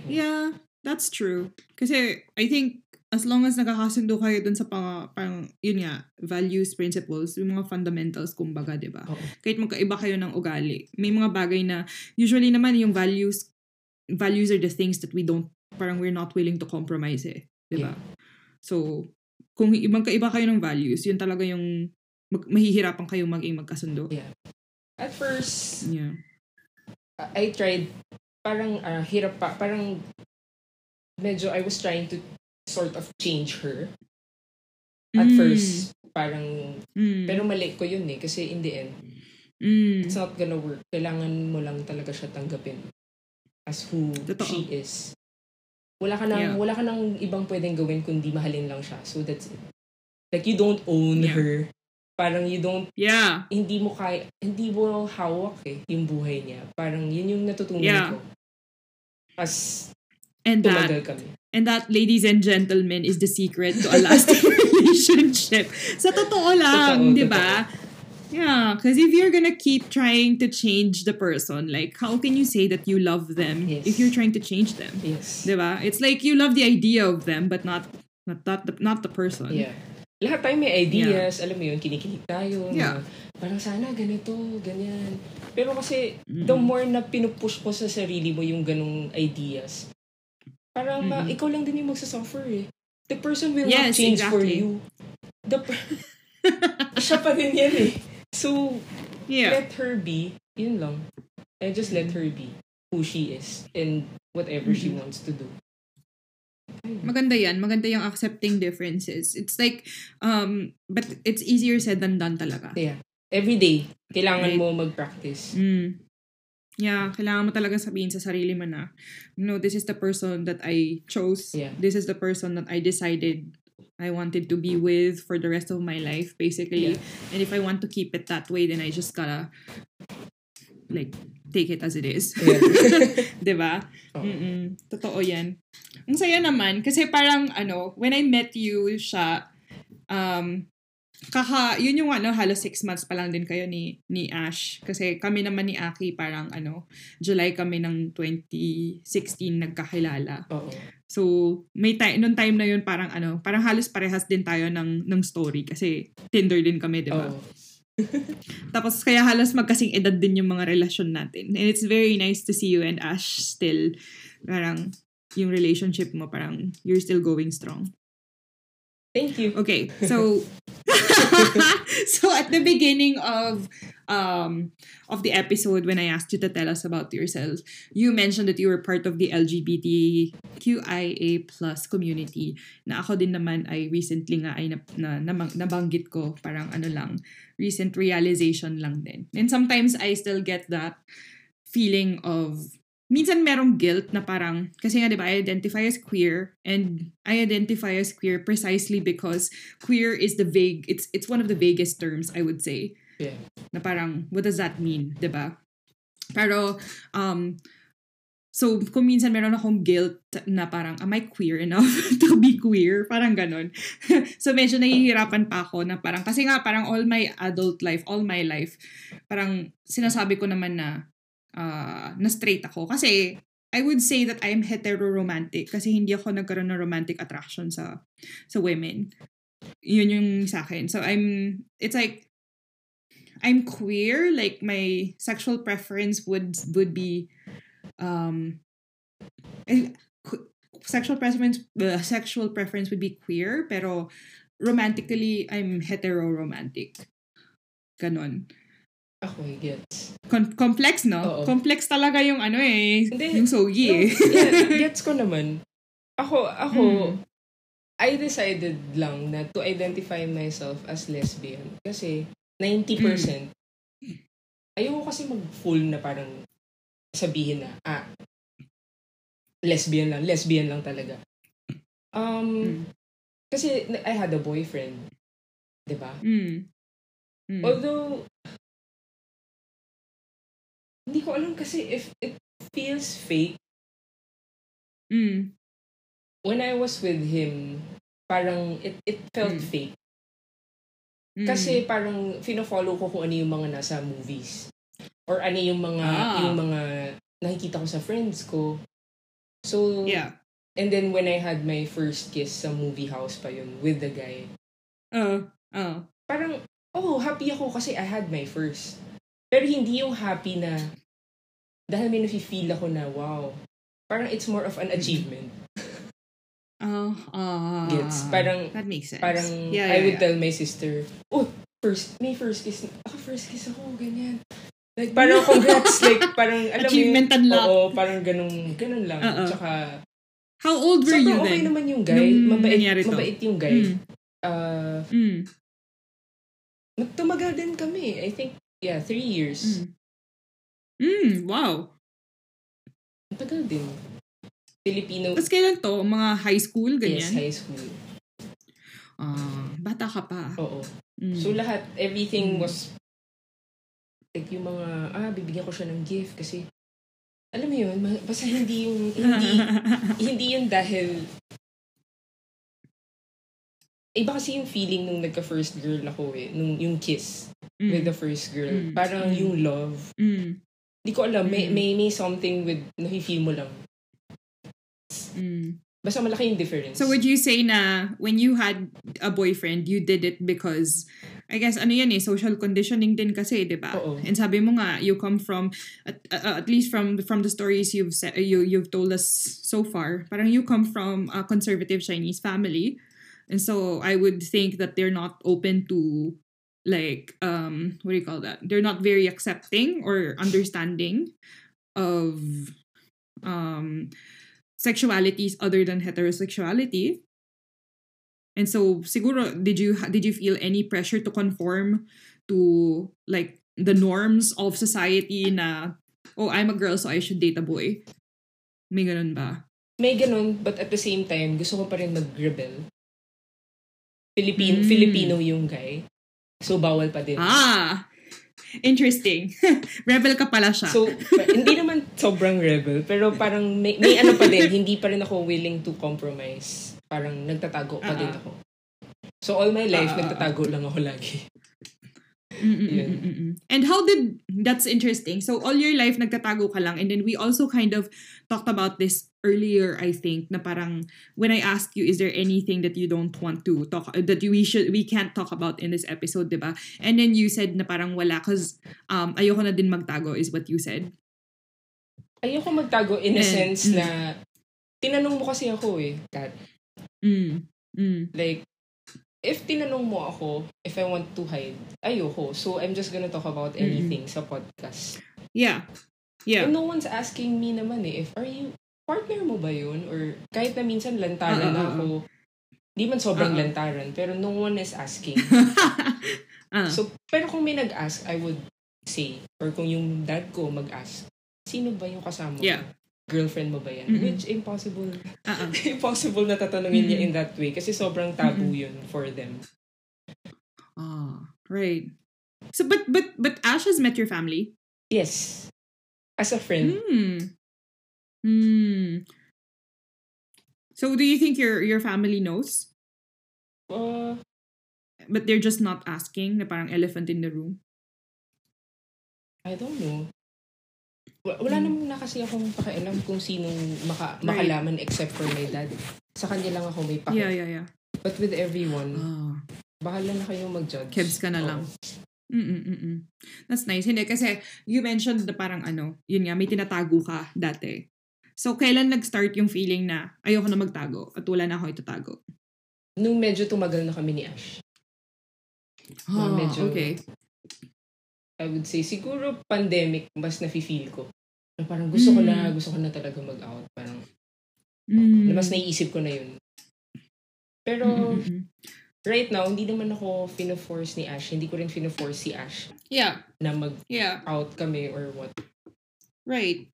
Yeah. That's true. Kasi I think as long as nakakasundo kayo dun sa pang, pang yun nga, values, principles, yung mga fundamentals, kumbaga, di ba? Kahit magkaiba kayo ng ugali. May mga bagay na, usually naman yung values, values are the things that we don't, parang we're not willing to compromise eh. Di ba? So, kung ibang kaiba kayo ng values, yun talaga yung mag, mahihirapan kayo maging magkasundo. Yeah. At first, Yeah. I tried, parang ah, hirap pa, parang medyo I was trying to sort of change her. At Mm. first, parang, Mm. pero mali ko yun eh, kasi in the end, Mm. it's not gonna work. Kailangan mo lang talaga siya tanggapin as who Totoo. she is. Wala ka nang, Yeah. wala ka nang ibang pwedeng gawin kundi mahalin lang siya. So that's it. Like you don't own Yeah. her. Parang you don't, Yeah. hindi mo kaya, hindi mo hawak eh, yung buhay niya. Parang yun yung natutunan Yeah. ko. As And that, and that, ladies and gentlemen, is the secret to a lasting relationship. Sa totoo lang, di ba? Yeah, because if you're gonna keep trying to change the person, like, how can you say that you love them Yes. if you're trying to change them? Yes. Di ba? It's like you love the idea of them, but not not not the, not the person. Yeah. Lahat tayo may ideas, alam mo yun, kinikinig tayo. Yeah. Na, parang sana ganito, ganyan. Pero kasi, Mm-mm. the more na pinupush mo sa sarili mo yung ganong ideas, parang ma- Mm-mm. ikaw lang din yung magsasuffer eh. The person will not Yes, change for exactly. you. The per- Siya pa din yan eh. So, Yeah. let her be. Yun lang. And just let her be who she is and whatever she Mhm. wants to do. Maganda yan. Maganda yung accepting differences. It's like, um, but it's easier said than done talaga. Yeah. Every day, kailangan Right. mo mag-practice. Mm. Yeah, kailangan mo talaga sabihin sa sarili mo na, no, this is the person that I chose. Yeah. This is the person that I decided I wanted to be with for the rest of my life, basically. Yeah. And if I want to keep it that way, then I just gotta, like, take it as it is. Yeah. 'Di ba? Oo. Mm-mm. Totoo yan. Ang saya naman, kasi parang, ano, when I met you, siya, um, kaka, yun yung ano, halos six months pa lang din kayo ni, ni Ash. Kasi kami naman ni Aki, parang ano, July kami ng 2016 nagkakilala. Oo. So, may time, nung time na yun, parang ano, parang halos parehas din tayo ng, ng story. Kasi Tinder din kami, di ba? Oo. Tapos kaya halos magkasing edad din yung mga relasyon natin. And it's very nice to see you and Ash still, parang, yung relationship mo, parang, you're still going strong. Thank you. Okay, so, so at the beginning of, um, of the episode, when I asked you to tell us about yourself, you mentioned that you were part of the LGBTQIA plus community, na ako din naman ay recently nga ay na, na, namang- nabanggit ko, parang ano lang, recent realization lang din. And sometimes I still get that feeling of minsan merong guilt na parang, kasi nga, di ba, I identify as queer, and I identify as queer precisely because queer is the vague, it's it's one of the vaguest terms, I would say. Yeah. Na parang, what does that mean, di ba? Pero, um, so, kung minsan meron akong guilt na parang, am I queer enough to be queer? Parang ganon. so, medyo nahihirapan pa ako na parang, kasi nga, parang all my adult life, all my life, parang sinasabi ko naman na, uh, na straight ako. Kasi, I would say that I am hetero-romantic kasi hindi ako nagkaroon ng romantic attraction sa sa women. Yun yung sa akin. So, I'm, it's like, I'm queer, like my sexual preference would would be um eh, sexual preference uh, sexual preference would be queer pero romantically I'm hetero romantic. Ganon. Ako, I gets. Con- complex, no? Oo. Complex talaga yung ano eh. Hindi. Yung sogi eh. yeah, gets ko naman. Ako, ako, Hmm. I decided lang na to identify myself as lesbian. Kasi, 90%, ayoko kasi mag-full na parang sabihin na, ah, lesbian lang, lesbian lang talaga. Um, Mm. kasi I had a boyfriend. 'di ba? Mm. Mm. Although, hindi ko alam kasi if it feels fake, Mm. when I was with him, parang it, it felt Mm. fake. Mm. Kasi parang fino-follow ko kung ano yung mga nasa movies. Or ano yung mga Ah. yung mga nakikita ko sa friends ko. So, yeah. And then when I had my first kiss sa movie house pa yun with the guy, Oo. Oo. parang, oh, happy ako kasi I had my first. Pero hindi yung happy na, dahil may nafe-feel ako na, wow. Parang it's more of an achievement. Oh, ah. Gets? Parang- that makes sense. Parang, yeah, I yeah, would yeah. tell my sister, oh, first, may first kiss. Ako, first kiss ako, ganyan. Like, parang congrats. like, parang, alam Achievement mo, unlocked. Oo, parang ganun, ganun lang. Oo. Tsaka, How old were you okay then? naman yung guy. Nung mabait, nangyari to? mabait yung guy. Mm. Uh, Mm. tumagal din kami. I think, yeah, three years. Mm. Mm, wow. Tagal din. Filipino. Tapos kailan to? Mga high school, Yes, ganyan? high school. Ah, bata ka pa. Oo. Mm. So lahat, everything Mm. was like yung mga, ah, bibigyan ko siya ng gift kasi alam mo yun, basta hindi yung, hindi, hindi yun dahil iba kasi yung feeling nung nagka-first girl ako eh, nung yung kiss Mm. with the first girl. Mm. Parang Mm. yung love. Mm. Hindi ko alam, may, Mm. may, may something with, nafe-feel mo lang. Mm. Basta malaki yung difference. So would you say na when you had a boyfriend, you did it because I guess ano yan eh, social conditioning din kasi, 'di ba? Oo. And sabi mo nga, you come from at, uh, at least from from the stories you've said, you you've told us so far, parang you come from a conservative Chinese family. And so I would think that they're not open to like um what do you call that? They're not very accepting or understanding of um sexualities other than heterosexuality. And so siguro did you did you feel any pressure to conform to like the norms of society na oh I'm a girl so I should date a boy. May ganun ba? May ganun, but at the same time, gusto ko pa rin mag-rebel. Filipino, Mm. Filipino yung guy. So, bawal pa din. Ah. Interesting. Rebel ka pala siya. So, hindi naman sobrang rebel, pero parang may, may ano pa din, hindi pa rin ako willing to compromise. Parang nagtatago pa din Ah. ako. So, all my life, ah. nagtatago lang ako lagi. Mm, And how did that's interesting. So all your life nagtatago ka lang and then we also kind of talked about this earlier I think na parang when I asked you is there anything that you don't want to talk that we should we can't talk about in this episode, 'di ba? And then you said na parang wala cuz um ayoko na din magtago is what you said. Ayoko magtago in a Eh, sense mm. na, tinanong mo kasi ako eh, Kat. Mm. Mm. Like, if tinanong mo ako if I want to hide, ayoko. So, I'm just gonna talk about Mm-mm. anything sa podcast. Yeah. Yeah. And no one's asking me naman eh, if are you, partner mo ba yun? Or kahit na minsan lantaran ah, ako, di man sobrang ah. lantaran, pero no one is asking. ah. so, pero kung may nag-ask, I would say, or kung yung dad ko mag-ask, sino ba yung kasama mo? Yeah. Girlfriend mo ba yan? Mm-mm. Which, impossible. Ah. impossible na tatanungin niya Mm-mm. in that way kasi sobrang taboo Mm-mm. yun for them. Ah, right. So but but but Ash has met your family. Yes. As a friend, Hmm. Hmm. So do you think your your family knows? uh, But they're just not asking na parang elephant in the room. I don't know. Wa- Wala Mm. naman na kasi akong pakialam kung sinong maka, Right. makalaman except for my dad. Sa kanya lang ako may paki. Yeah, yeah, yeah. But with everyone, Ah. bahala na kayong mag-judge. Kebs ka na lang. Oo. Mm-mm-mm. That's nice. Hindi, kasi you mentioned na parang ano, yun nga, may tinatago ka dati. So, kailan nag-start yung feeling na ayoko na magtago at wala na ako itatago? Nung medyo tumagal na kami ni Ash. Ah, medyo- okay. I would say, siguro pandemic, mas nafe-feel ko. Na parang gusto ko na, Mm. gusto ko na talaga mag-out. Parang, Mm. na mas naiisip ko na yun. Pero, Mm-mm-mm. right now, hindi naman ako fino-force ni Ash. Hindi ko rin fino-force si Ash Yeah, na mag-out yeah. kami or what. Right.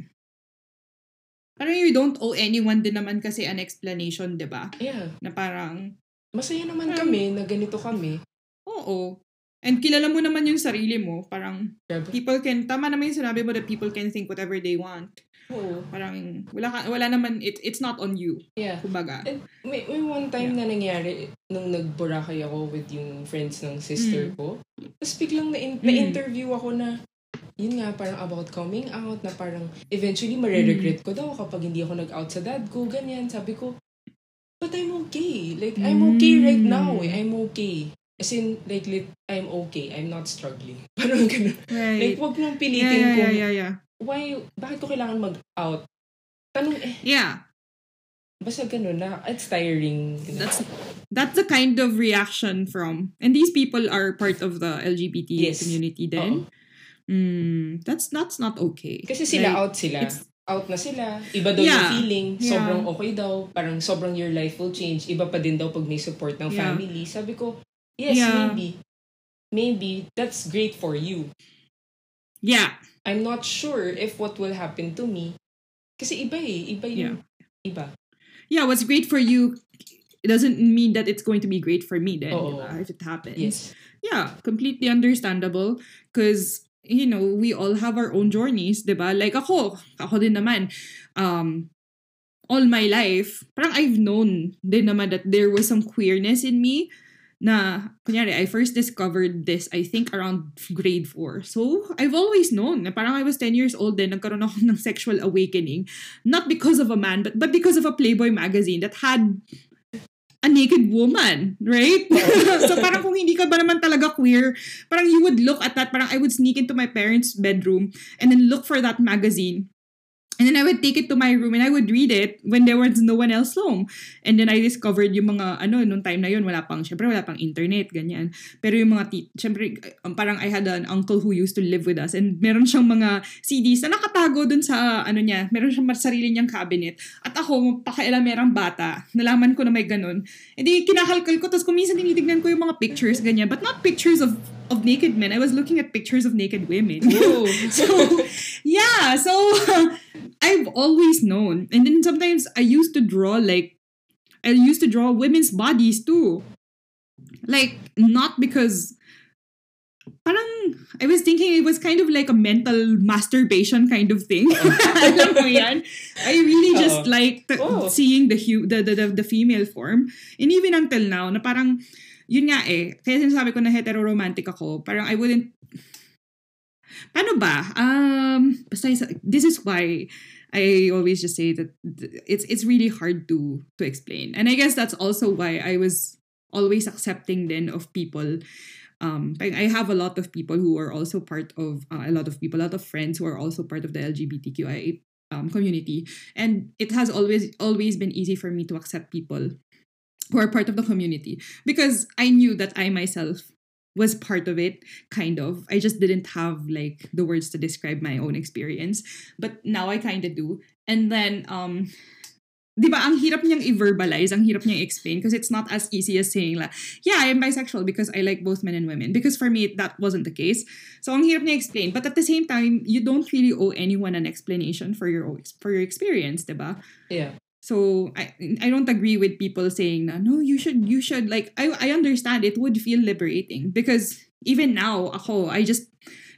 Parang you don't owe anyone din naman kasi an explanation, di ba? Yeah. Na parang, Masaya naman Um, kami na ganito kami. oo. And kilala mo naman yung sarili mo. Parang, Grabe. people can, tama naman yung sinabi mo that people can think whatever they want. Oo. Parang, wala, ka, wala naman, it, it's not on you. Yeah. Kumbaga. And may, may one time na nangyari nung nagburakay ako with yung friends ng sister Mm. ko. Tapos biglang na- Mm. na-interview ako na yun nga, parang about coming out na parang eventually mariregret ko daw kapag hindi ako nag-out sa dad ko, ganyan. Sabi ko, but I'm okay. Like, I'm okay right now. Eh. I'm okay. As in, like, lit, I'm okay. I'm not struggling. Parang ganun. Right. Like, wag nang yeah, pilitin yeah, kung, yeah, yeah, yeah. why, bakit ko kailangan mag-out? Tanong, eh, Yeah. basta ganun na, it's tiring. That's that's the kind of reaction from and these people are part of the LGBT Yes. community then. Mm, that's that's not okay. Kasi sila Like, out sila. Out na sila. Iba daw Yeah. yung feeling. Yeah. Sobrang okay daw. Parang sobrang your life will change. Iba pa din daw pag may support ng Yeah. family. Sabi ko, yes, Yeah. maybe. Maybe. That's great for you. Yeah. I'm not sure if what will happen to me. Kasi iba eh. Iba yung iba. Yeah, what's great for you it doesn't mean that it's going to be great for me then, Oo. diba? If it happens. Yes. Yeah, completely understandable because you know, we all have our own journeys, 'di ba? Like ako, ako din naman um all my life, parang I've known din naman that there was some queerness in me na, kunyari, I first discovered this, I think, around grade 4. So, I've always known na parang I was 10 years old then, nagkaroon ako ng sexual awakening. Not because of a man, but, but because of a Playboy magazine that had a naked woman, right? so parang kung hindi ka ba naman talaga queer, parang you would look at that, parang I would sneak into my parents' bedroom and then look for that magazine. And then I would take it to my room and I would read it when there was no one else home. And then I discovered yung mga, ano, nung time na yun, wala pang, syempre wala pang internet, ganyan. Pero yung mga, syempre, um, parang I had an uncle who used to live with us and meron siyang mga CDs na nakatago dun sa, ano niya, meron siyang sarili niyang cabinet. At ako, pakialamerang bata, nalaman ko na may ganun. And di, kinakalkal ko, tapos kuminsan tinitignan ko yung mga pictures, ganyan. But not pictures of of naked men. I was looking at pictures of naked women. So yeah so i've always known and then sometimes i used to draw like i used to draw women's bodies too like not because parang I was thinking it was kind of like a mental masturbation kind of thing. Alam mo yan? I really just Oo. liked Oh. seeing the, hu- the, the, the the female form. And even until now, na parang, yun nga eh, kaya sinasabi ko na hetero-romantic ako, parang I wouldn't, paano ba? Um, basta, this is why I always just say that th- it's it's really hard to to explain. And I guess that's also why I was always accepting then of people um I have a lot of people who are also part of uh, a lot of people, a lot of friends who are also part of the LGBTQIA um, community, and it has always always been easy for me to accept people are part of the community because I knew that I myself was part of it kind of i just didn't have like the words to describe my own experience but now i kind of do and then um 'di ba ang hirap niyang i-verbalize, ang hirap niyang i-explain because it's not as easy as saying like, yeah, I'm bisexual because I like both men and women. Because for me, that wasn't the case. So ang hirap niya explain. But at the same time, you don't really owe anyone an explanation for your for your experience, 'di ba? Yeah. So I I don't agree with people saying na no you should you should like I I understand it would feel liberating because even now ako I just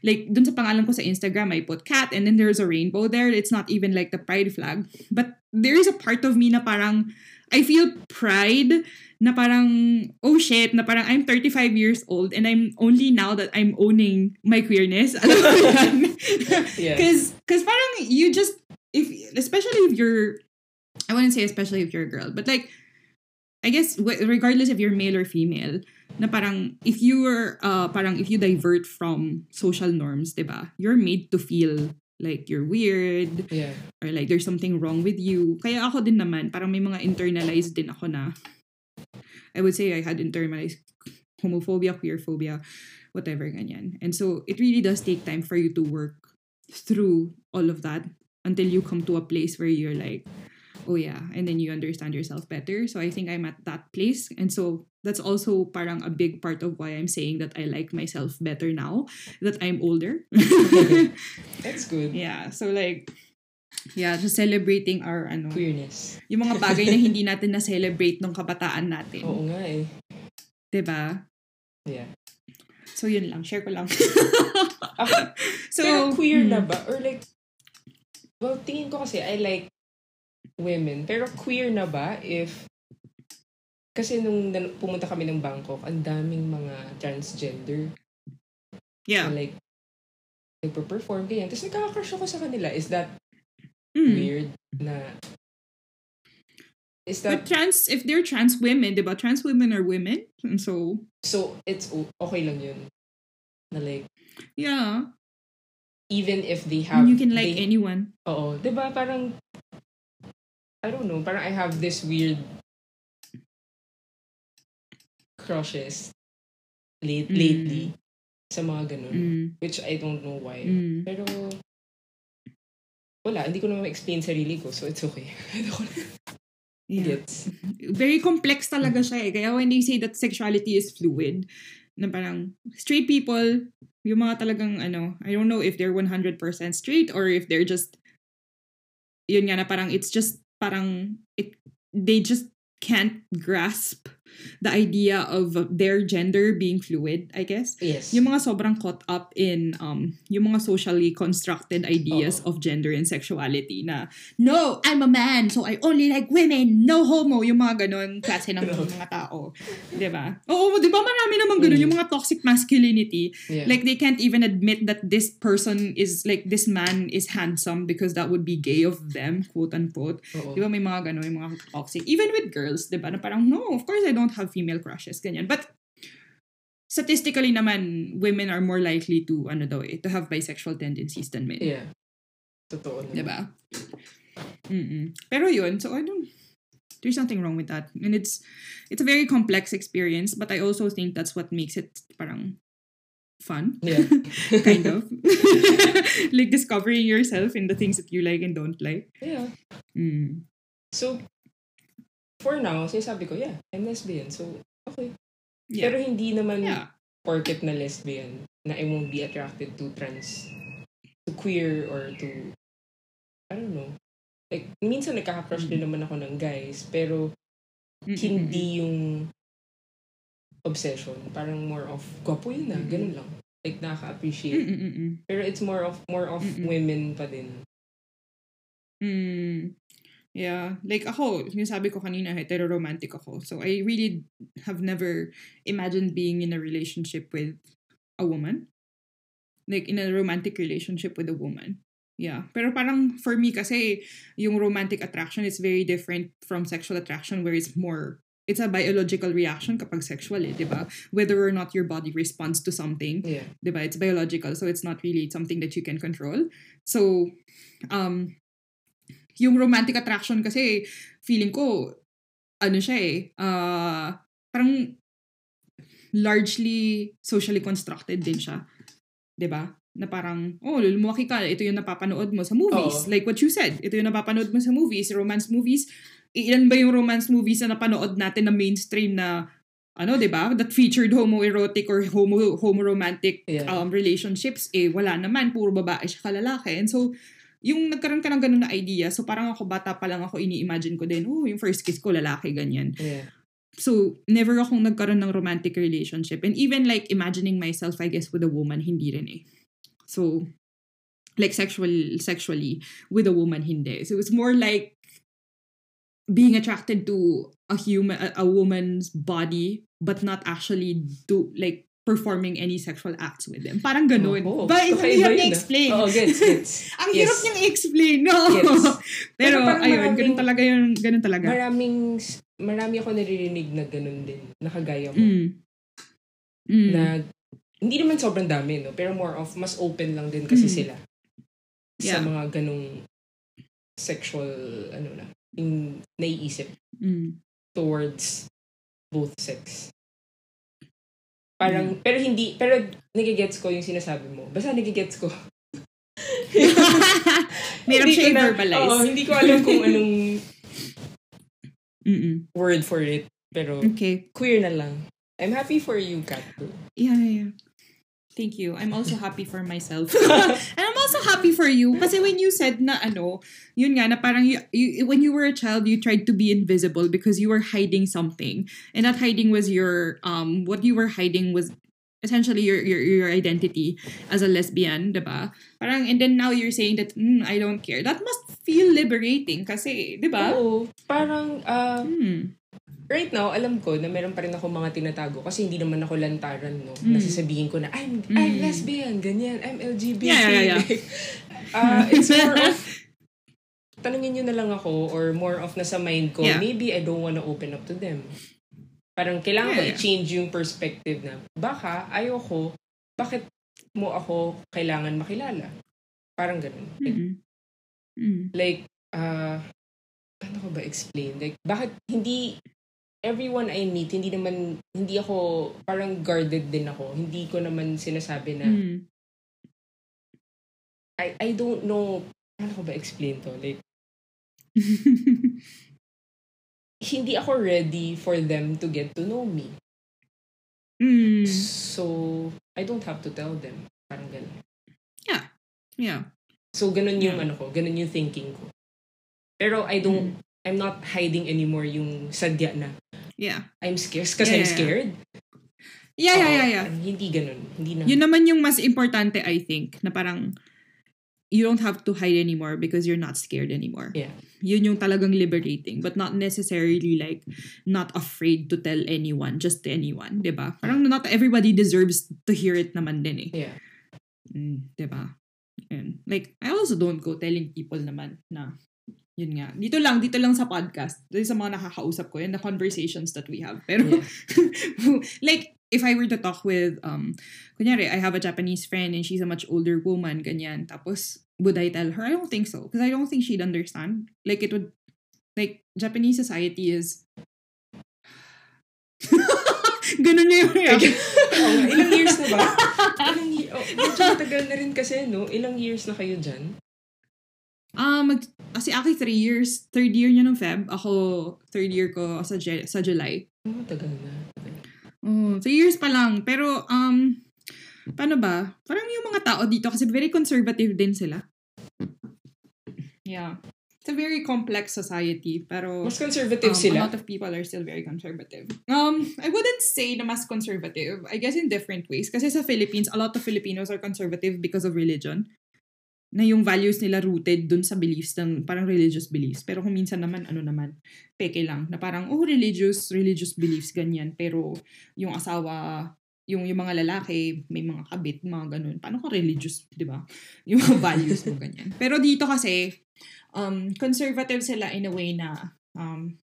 like dun sa pangalan ko sa Instagram I put cat and then there's a rainbow there. It's not even like the pride flag. But there is a part of me na parang I feel pride na parang oh shit na parang I'm 35 years old and I'm only now that I'm owning my queerness. Alam mo yan Yeah. because because parang you just if especially if you're I wouldn't say especially if you're a girl, but like I guess regardless if you're male or female, na parang if you were uh parang if you divert from social norms, 'di ba? You're made to feel like you're weird Yeah. or like there's something wrong with you. Kaya ako din naman, parang may mga internalized din ako na I would say I had internalized homophobia, queerphobia, whatever ganyan. And so it really does take time for you to work through all of that until you come to a place where you're like, oh yeah, and then you understand yourself better. So I think I'm at that place. And so that's also parang a big part of why I'm saying that I like myself better now that I'm older. That's good. yeah, so like yeah, just celebrating our ano, Queerness. yung mga bagay na hindi natin na-celebrate nung kabataan natin. Oo nga eh. 'Di ba? Yeah. So yun lang, share ko lang. Ako, so pero queer na hmm. ba? Or like, well, tingin ko kasi I like women. Pero queer na ba if, kasi nung pumunta kami ng Bangkok, ang daming mga transgender. Yeah. Na like, nagpa-perform, ganyan. Tapos nagkaka-crush ako sa kanila. Is that Mm. weird na... Is But that... trans, if they're trans women, diba? Trans women are women. And so, So, it's okay lang yun. Na like, yeah. even if they have... And you can like they, anyone. Oo. Di ba parang... I don't know. Parang I have this weird crushes late, Mm. lately sa mga ganun. Mm. Which I don't know why. Mm. Pero, wala. Hindi ko naman ma-explain sarili ko. So, it's okay. Yeah. gets. Very complex talaga siya eh. Kaya when they say that sexuality is fluid, na parang straight people, yung mga talagang ano, I don't know if they're 100% straight or if they're just, yun nga na parang it's just parang, it, they just can't grasp the idea of their gender being fluid, I guess. Yes. Yung mga sobrang caught up in um yung mga socially constructed ideas of gender and sexuality na no, I'm a man so I only like women, no homo, yung mga ganon klase ng mga tao. 'Di ba? Oo, 'di ba marami naman ganun Mm. yung mga toxic masculinity. yeah. Like they can't even admit that this person is like this man is handsome because that would be gay of them, quote unquote. Oo. Di ba may mga gano'n, yung mga toxic. Even with girls, di ba? Na parang, no, of course I don't have female crushes, ganyan. But, statistically naman, women are more likely to, ano daw eh, to have bisexual tendencies than men. Yeah. Totoo. Di ba? Mm-mm. Pero yun, so I don't, there's nothing wrong with that. And it's, it's a very complex experience, but I also think that's what makes it parang fun. Yeah. kind of. like discovering yourself in the things that you like and don't like. Yeah. Mm. So, for now, sinasabi ko, yeah, I'm lesbian. So, okay. Yeah. Pero hindi naman yeah. porket na lesbian na I won't be attracted to trans, to queer, or to, I don't know. Like, minsan nagkaka-crush din naman ako ng guys, pero Mm-mm-mm. hindi yung obsession. Parang more of, gwapo yun na, Mm-mm. ganun lang. Like, nakaka-appreciate. Mm-mm-mm. Pero it's more of, more of Mm-mm. women pa din. Mm. Yeah. Like ako, yung sabi ko kanina, hetero-romantic ako. So I really have never imagined being in a relationship with a woman. Like in a romantic relationship with a woman. Yeah. Pero parang for me kasi, yung romantic attraction is very different from sexual attraction where it's more it's a biological reaction kapag sexual eh, di ba? Whether or not your body responds to something. Yeah. diba? It's biological, so it's not really something that you can control. So, um, yung romantic attraction kasi, feeling ko, ano siya eh, uh, parang largely socially constructed din siya. 'Di ba? Na parang, oh, lumaki ka, ito yung napapanood mo sa movies. Oo. Like what you said, ito yung napapanood mo sa movies, romance movies. Ilan ba yung romance movies na napanood natin na mainstream na ano, 'di ba? That featured homoerotic or homo homo-romantic Yeah. um, relationships eh wala naman, puro babae siya kalalaki. And so yung nagkaroon ka ng ganun na idea, so parang ako bata pa lang ako ini-imagine ko din, oh, yung first kiss ko lalaki ganyan. Yeah. So, never akong nagkaroon ng romantic relationship. And even like imagining myself, I guess, with a woman, hindi rin eh. So, like sexual, sexually, with a woman, hindi. So, it's more like being attracted to a human, a, a woman's body, but not actually do, like, performing any sexual acts with them. Parang ganun. Oo. Ba, ang Kakaiba hirap yun, niya explain. Oo, gets, gets. ang Yes. hirap niyang i-explain, no? Yes. Pero, Pero ayun, maraming- ganun talaga yun, ganun talaga. Maraming, marami ako naririnig na ganun din. Nakagaya mo. Mm. Mm. Na, hindi naman sobrang dami, no? Pero more of, mas open lang din kasi Mm. sila. Sa Yeah. mga ganong sexual, ano na, yung naiisip Mm. towards both sex. Parang, Mm. pero hindi, pero nagigets ko yung sinasabi mo. Basta nagigets ko. Hindi siya i-verbalize. Oo, hindi ko alam kung anong Mm-mm. word for it. Pero, Okay. queer na lang. I'm happy for you, Kat. Yeah, yeah, yeah. Thank you. I'm also happy for myself. and I'm also happy for you. Kasi when you said na ano, yun nga, na parang you, you, when you were a child, you tried to be invisible because you were hiding something. And that hiding was your, um, what you were hiding was essentially your your, your identity as a lesbian, diba? Parang, and then now you're saying that, mm, I don't care. That must feel liberating kasi, di ba? Oo. Parang, uh, Hmm. right now, alam ko na meron pa rin ako mga tinatago kasi hindi naman ako lantaran, no? Mm. Nasasabihin ko na, I'm, I'm Mm. lesbian, ganyan, I'm LGBT. Yeah, yeah, yeah. uh, it's more of, tanungin nyo na lang ako or more of nasa mind ko, Yeah. maybe I don't wanna open up to them. Parang kailangan ko Yeah, yeah. i-change yung perspective na, baka ayoko, bakit mo ako kailangan makilala? Parang ganun. Mm-mm. Mm. like uh ano ko ba explain like bakit hindi everyone I meet hindi naman hindi ako parang guarded din ako hindi ko naman sinasabi na Mm. I I don't know ano ko ba explain to like hindi ako ready for them to get to know me Mm. so I don't have to tell them parang ganun Yeah. So ganun yung Yeah. ano ko ganun yung thinking ko pero I don't Mm. I'm not hiding anymore yung sadya na Yeah. I'm scared kasi I'm Yeah. scared Yeah, yeah, yeah, yeah. Hindi ganun. Hindi na. Yun naman yung mas importante, I think, na parang you don't have to hide anymore because you're not scared anymore. Yeah. Yun yung talagang liberating, but not necessarily like not afraid to tell anyone, just to anyone, 'di ba? Parang not everybody deserves to hear it naman din eh. Yeah. Mm, 'di ba? And like I also don't go telling people naman na yun nga. Dito lang, dito lang sa podcast. Dito sa mga nakakausap ko, and the conversations that we have. Pero, like, if I were to talk with, um, kunyari, I have a Japanese friend and she's a much older woman, ganyan. Tapos, would I tell her? I don't think so. Because I don't think she'd understand. Like, it would, like, Japanese society is, ganun niya yung reaction. Nga, ilang years na ba? ilang years? Oh, medyo matagal na rin kasi, no? Ilang years na kayo dyan? Ah, mag, kasi aki three years, third year niya ng Feb. Ako, third year ko sa, Ju- sa July. Oh, matagal na. Oh, three years pa lang. Pero, um, paano ba? Parang yung mga tao dito kasi very conservative din sila. Yeah. It's a very complex society. Pero, Mas conservative um, a sila. lot of people are still very conservative. Um, I wouldn't say na mas conservative. I guess in different ways. Kasi sa Philippines, a lot of Filipinos are conservative because of religion. Na yung values nila rooted dun sa beliefs ng parang religious beliefs. Pero kung minsan naman, ano naman, peke lang. Na parang, oh, religious, religious beliefs, ganyan. Pero yung asawa, yung, yung mga lalaki, may mga kabit, mga ganun. Paano kung religious, di ba? Yung mga values mo, ganyan. Pero dito kasi, um, conservative sila in a way na, um,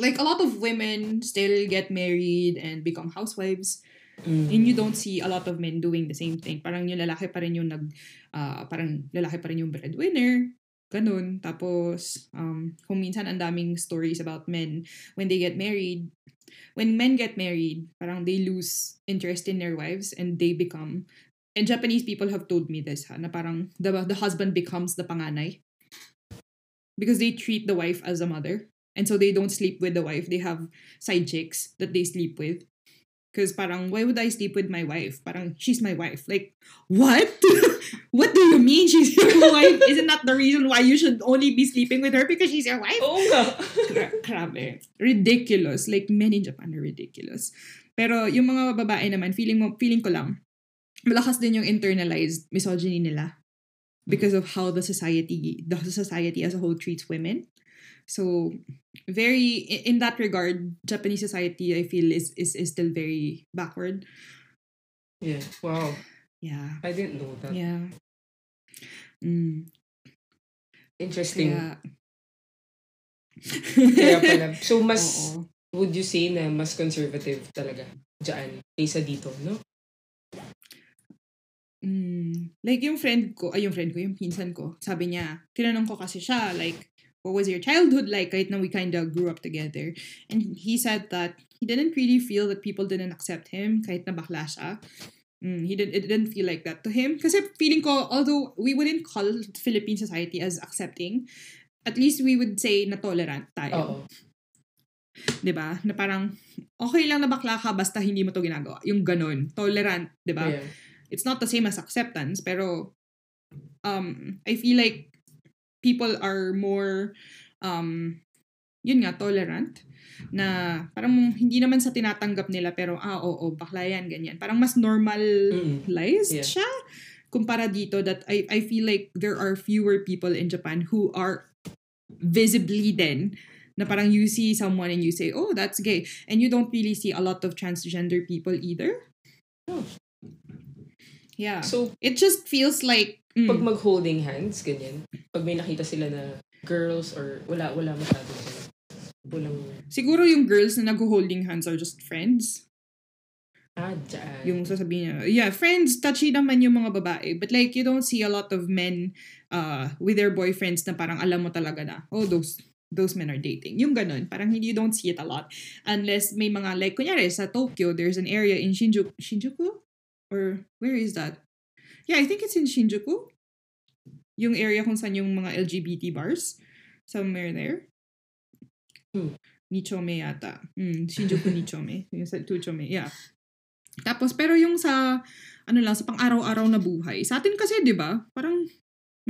like a lot of women still get married and become housewives. Mm. And you don't see a lot of men doing the same thing. Parang yung lalaki pa rin yung nag, ah, parang lalaki pa rin yung breadwinner. Ganun. Tapos, um, kung minsan ang daming stories about men when they get married, when men get married, parang they lose interest in their wives and they become, and Japanese people have told me this ha, na parang the, the husband becomes the panganay. Because they treat the wife as a mother. And so they don't sleep with the wife. They have side chicks that they sleep with. Because parang, why would I sleep with my wife? Parang, she's my wife. Like, what? what do you mean she's your wife? Isn't that the reason why you should only be sleeping with her because she's your wife? Oo nga. Gra- grabe. Ridiculous. Like, men in Japan are ridiculous. Pero yung mga babae naman, feeling mo, feeling ko lang, malakas din yung internalized misogyny nila because of how the society, the society as a whole treats women. So, very, in that regard, Japanese society, I feel, is, is, is still very backward. Yeah. Wow. Yeah. I didn't know that. Yeah. Mm. Interesting. Kaya, Kaya pala. So, mas, Oo. would you say na mas conservative talaga dyan kaysa dito, no? Mm, like yung friend ko, ay yung friend ko, yung pinsan ko, sabi niya, tinanong ko kasi siya, like, what was your childhood like kahit na we kind of grew up together? And he said that he didn't really feel that people didn't accept him kahit na bakla siya. Mm, he didn't, it didn't feel like that to him. Kasi feeling ko, although we wouldn't call Philippine society as accepting, at least we would say na tolerant tayo. Oo. 'di ba? Na parang okay lang na bakla ka basta hindi mo to ginagawa. Yung ganun, tolerant, 'di ba? Yeah. It's not the same as acceptance, pero um I feel like people are more um yun nga tolerant na parang hindi naman sa tinatanggap nila pero ah oo bakla yan ganyan. Parang mas normalized Mm. Yeah. siya kumpara dito that I, I feel like there are fewer people in Japan who are visibly then na parang you see someone and you say, oh, that's gay. And you don't really see a lot of transgender people either. Oh. Yeah. So, it just feels like, mm, pag mag-holding hands, ganyan, pag may nakita sila na girls or wala, wala masyado sila. Walang, siguro yung girls na nag-holding hands are just friends. ah, dyan. Yung sasabihin niya, yeah, friends, touchy naman yung mga babae. But like, you don't see a lot of men uh, with their boyfriends na parang alam mo talaga na, oh, those those men are dating. Yung ganun. Parang you don't see it a lot. Unless may mga, like, kunyari, sa Tokyo, there's an area in Shinjuku. Shinjuku? Or, where is that? Yeah, I think it's in Shinjuku. Yung area kung saan yung mga LGBT bars. Somewhere there. Hmm. Nichome yata. Mm, Shinjuku Nichome. yung sa Tuchome. Yeah. Tapos, pero yung sa, ano lang, sa pang-araw-araw na buhay. Sa atin kasi, di ba? Parang,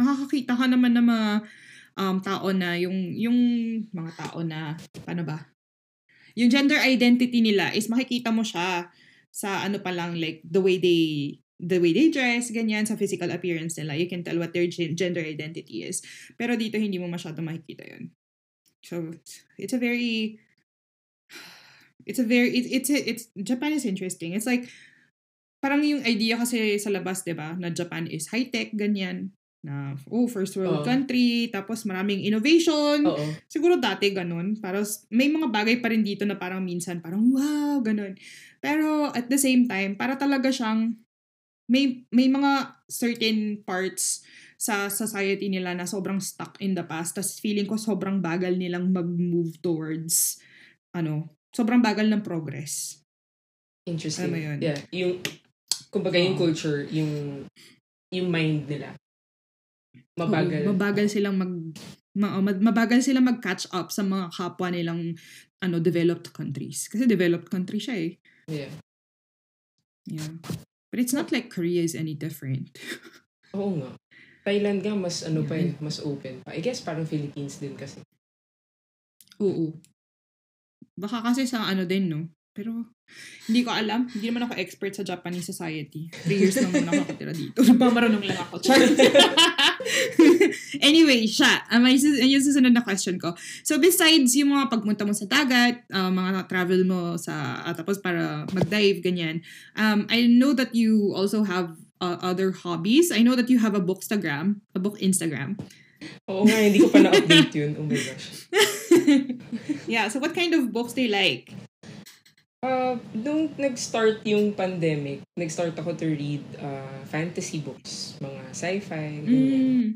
makakakita ka naman na mga um, tao na, yung, yung mga tao na, paano ba? Yung gender identity nila is makikita mo siya sa ano pa lang, like, the way they the way they dress, ganyan, sa physical appearance nila. You can tell what their gen- gender identity is. Pero dito, hindi mo masyado makikita yun. So, it's a very, it's a very, it, it's, it's, Japan is interesting. It's like, parang yung idea kasi sa labas, di ba, na Japan is high-tech, ganyan, na, oh, first world Oo. country, tapos maraming innovation. Oo. Siguro dati ganun. Para s- may mga bagay pa rin dito na parang minsan parang wow, ganun. Pero at the same time, para talaga siyang may may mga certain parts sa society nila na sobrang stuck in the past. Tapos feeling ko sobrang bagal nilang mag-move towards ano, sobrang bagal ng progress. Interesting. Alam mo yun? Yeah. Yung, kumbaga yung Oo. culture, yung, yung mind nila. Mabagal. Oo, mabagal silang mag ma- oh, ma- mabagal silang mag-catch up sa mga kapwa nilang ano developed countries. Kasi developed country siya eh. Yeah. Yeah. But it's not like Korea is any different. Oo nga. Thailand nga, mas ano pa eh, mas open pa. I guess parang Philippines din kasi. Oo. Baka kasi sa ano din, no? Pero, hindi ko alam. Hindi naman ako expert sa Japanese society. Three years lang muna ako dito. Nagpamarunong lang ako. Char. anyway, siya. Um, sus- yung susunod na question ko. So, besides yung mga pagmunta mo sa dagat, uh, mga travel mo sa, ah, tapos para mag-dive, ganyan, um, I know that you also have uh, other hobbies. I know that you have a bookstagram, a book Instagram. Oo nga, hindi ko pa na-update yun. Oh my gosh. yeah, so what kind of books do you like? Uh, nung nag-start yung pandemic, nag-start ako to read uh, fantasy books, mga sci-fi, ganyan. Mm.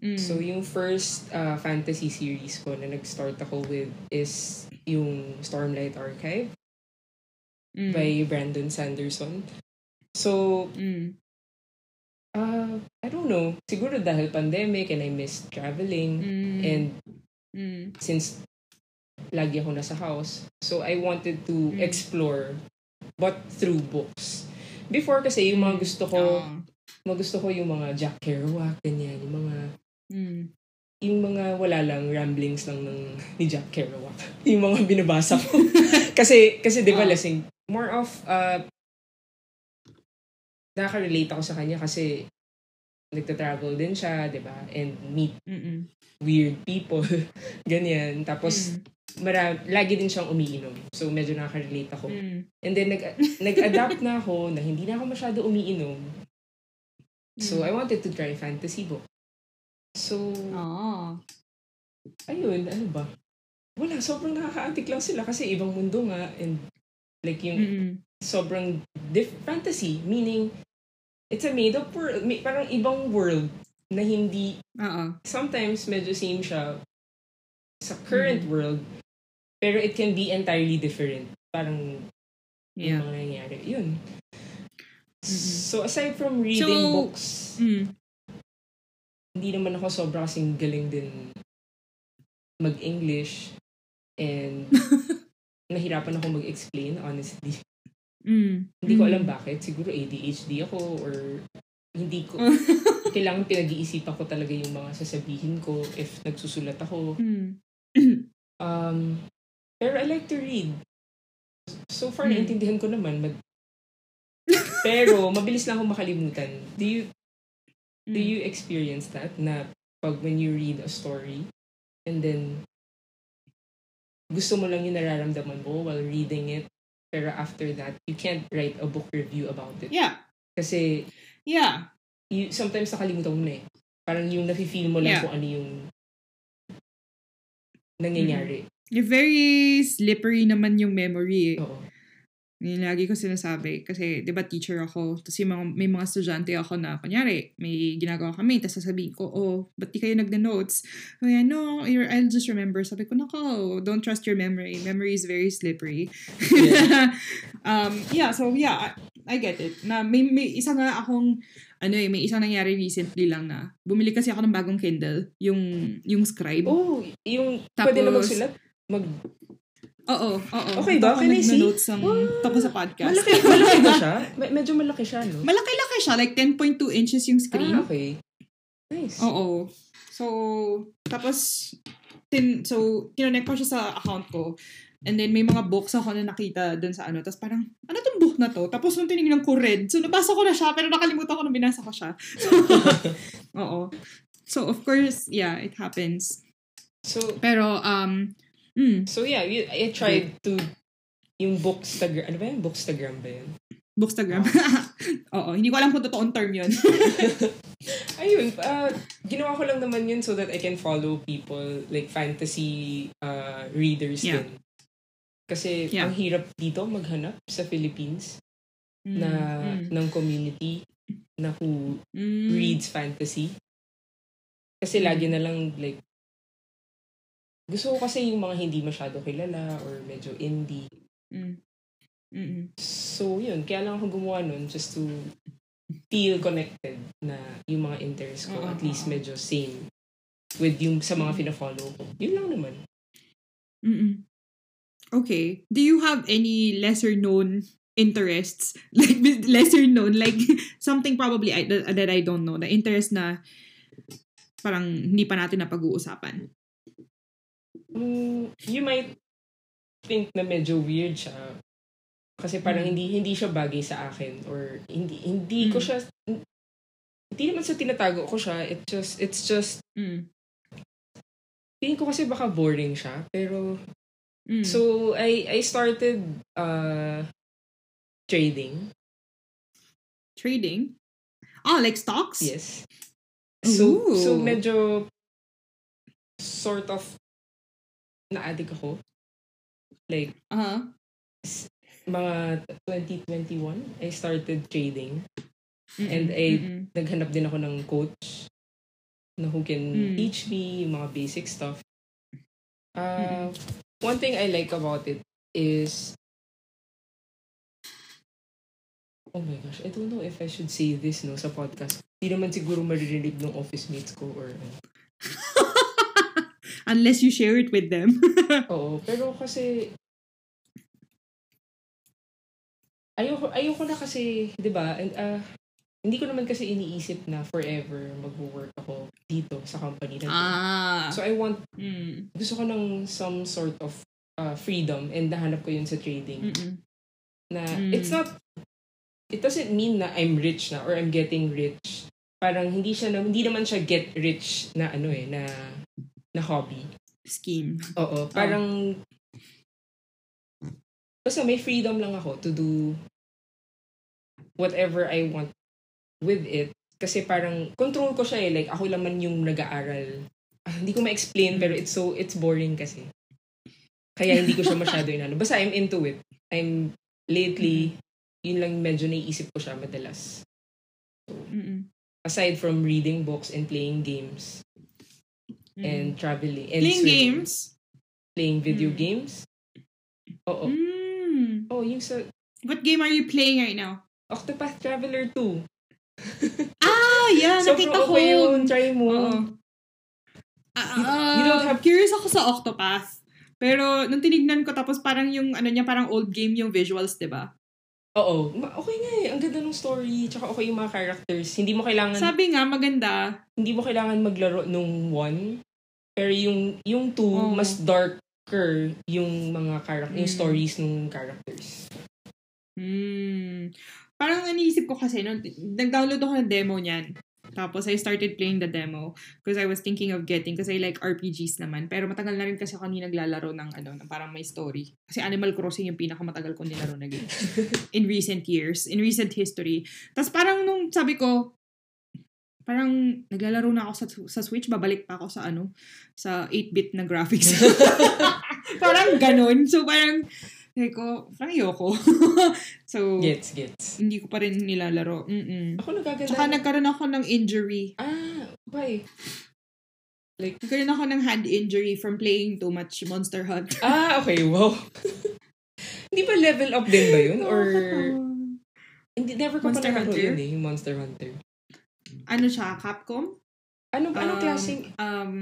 Mm. So, yung first uh, fantasy series ko na nag-start ako with is yung Stormlight Archive Mm. by Brandon Sanderson. So, Mm. uh, I don't know, siguro dahil pandemic and I missed traveling Mm. and Mm. since lagi ako nasa house, so I wanted to Mm. explore but through books. Before kasi yung mga gusto ko, Ah. Mga gusto ko yung mga Jack Kerouac, ganyan, yung mga Mm. yung mga wala lang ramblings lang ng ni Jack Kerouac. yung mga binabasa ko. kasi kasi 'di ba Ah. lasing more of uh nakaka-relate ako sa kanya kasi nagta-travel din siya, 'di ba? And meet Mm-mm. weird people, ganyan. Tapos Mm. mara lagi din siyang umiinom. So medyo nakaka-relate ako. Mm. And then nag nag-adapt na ako na hindi na ako masyado umiinom. So Mm. I wanted to try fantasy book. So Ah. ayun, ano ba? Wala, sobrang nakaka-antik lang sila kasi ibang mundo nga and like yung Mm-mm. sobrang diff- fantasy, meaning it's a made up world, may, parang ibang world na hindi, Oo. sometimes medyo same siya sa current world, pero it can be entirely different. Parang Yeah. yung mga nangyayari. Yun. So aside from reading So, books, Mm. hindi naman ako sobra kasing galing din mag-English and nahirapan ako mag-explain, honestly. Mm. Hindi ko Mm. alam bakit. Siguro ADHD ako or hindi ko, kailangan pinag-iisipan ko talaga yung mga sasabihin ko if nagsusulat ako. Mm. Um, pero I like to read. So far, Mm. naintindihan ko naman. Mag- pero, mabilis lang ako makalimutan. Do you, Do Mm. you experience that? Na pag when you read a story, and then gusto mo lang yung nararamdaman mo while reading it, pero after that, you can't write a book review about it. Yeah. Kasi Yeah. you, sometimes nakalimutan mo na eh. Parang yung nafe-feel mo lang Yeah. kung ano yung nangyayari. You're very slippery naman yung memory eh. Oo. Yung lagi ko sinasabi. Kasi, di ba, teacher ako. Tapos yung mga, may mga estudyante ako na, kunyari, may ginagawa kami. Tapos sasabihin ko, oh, ba't di kayo nagna-notes? Kaya, no, you're, I'll just remember. Sabi ko, nako, don't trust your memory. Memory is very slippery. Yeah. um, yeah, so yeah, I, I get it. Na may, may isa nga akong, ano eh, may isang nangyari recently lang na, bumili kasi ako ng bagong Kindle, yung, yung Scribe. Oh, yung pwede na Tapos- magsulat? Mag, Oo, oo. Okay ba? Can I see? nag-notes ng, tapos sa podcast. malaki, malaki ba siya? Me- medyo malaki siya, no? Malaki-laki siya, like 10.2 inches yung screen. Ah, okay. Nice. Oo. So, tapos, tin, so, kinonect ko siya sa account ko. And then, may mga books ako na nakita dun sa ano. Tapos parang, ano tong book na to? Tapos, nung tinignan ko red. So, nabasa ko na siya, pero nakalimutan ko na binasa ko siya. Oo. So, of course, yeah, it happens. So, Pero, um, mm, so yeah, you, I tried to, yung bookstagram, ano ba yun? Bookstagram ba yun? bookstagram. Oo, hindi ko alam kung totoong term yun. Ayun, uh, ginawa ko lang naman yun so that I can follow people, like fantasy uh, readers Yeah. din. Kasi Yeah. ang hirap dito maghanap sa Philippines Mm, na mm, ng community na who mm. reads fantasy. Kasi Mm. lagi na lang like gusto ko kasi yung mga hindi masyado kilala or medyo indie. Mm. Mm-mm. So, yun. Kaya lang ako gumawa nun just to feel connected na yung mga interests ko Oo, at least medyo same with yung sa mga Mm. fina-follow ko. Yun lang naman. Mm-mm. Okay. Do you have any lesser known interests? Like lesser known, like something probably I, that, that I don't know. The interest na parang hindi pa natin napag-uusapan. Mm, you might think na medyo weird siya. Kasi parang Mm. hindi hindi siya bagay sa akin or hindi hindi ko Mm. siya hindi naman sa tinatago ko siya. It just it's just Mm. feeling ko kasi baka boring siya pero Mm. So I I started uh trading. trading? Ah, like stocks? Yes. So Ooh. so medyo sort of na-addict ako. Like Uh-huh. mga 2021 I started trading. Mm-mm. And I- Mm-mm. Naghanap din ako ng coach na who can Mm. teach me mga basic stuff. Uh, one thing I like about it is Oh my gosh, I don't know if I should say this no sa podcast. Hindi naman siguro maririnig ng office mates ko or ano. Unless you share it with them. Oo, pero kasi ayoko ayoko na kasi, 'di ba? And uh, hindi ko naman kasi iniisip na forever magwo-work ako dito sa company na to. ah. So I want Mm. gusto ko ng some sort of uh, freedom and nahanap ko yun sa trading. Mm-mm. Na Mm. it's not it doesn't mean na I'm rich na or I'm getting rich. Parang hindi siya na, hindi naman siya get rich na ano eh na na hobby. Scheme. Oo, parang basta may freedom lang ako to do whatever I want with it. Kasi parang control ko siya eh. Like ako lang man yung nag-aaral. Ah, hindi ko ma-explain pero it's so it's boring kasi. Kaya hindi ko siya masyado inano. Basta I'm into it. I'm lately yun lang medyo naiisip ko siya madalas. Mm-mm. Aside from reading books and playing games Mm. and traveling and Playing swimming. games? Playing video Mm. games. Oo. Mm. Oh, yung sa What game are you playing right now? Octopath Traveler 2. Ah, yeah, So, nakita ko. okay yun. Try mo. Oo. Ah, You- ah, you don't have- Curious ako sa Octopath. Pero nung tinignan ko tapos parang yung ano niya parang old game yung visuals, 'di ba? Oo. Okay nga eh. Ang ganda ng story. Tsaka okay yung mga characters. Hindi mo kailangan Sabi nga maganda. hindi mo kailangan maglaro nung one. Pero yung yung two, Oo. mas darker yung mga character, yung Mm. stories nung characters. Hmm. Parang iniisip ko kasi nung nag-download ako ng demo niyan. Tapos I started playing the demo because I was thinking of getting kasi I like RPGs naman. Pero matagal na rin kasi ako naglalaro ng ano, ng parang may story. Kasi Animal Crossing yung pinakamatagal ko nilaro na game. in recent years, in recent history. Tapos parang nung sabi ko, parang naglalaro na ako sa, sa Switch, babalik pa ako sa ano, sa 8-bit na graphics. parang ganun. So parang, sabi ko, parang ayoko. so, Gets, gets. hindi ko pa rin nilalaro. Mm-mm. Ako nagaganda. Tsaka nagkaroon ako ng injury. Ah, why? Nagkaroon ako ng hand injury from playing too much Monster Hunter. Ah, okay, wow. Hindi ba level up din ba yun? Or, hindi, never ko Monster pa Hunter? yun eh, Monster Hunter. Ano siya, Capcom? Ano, anong Um, klaseng, Um,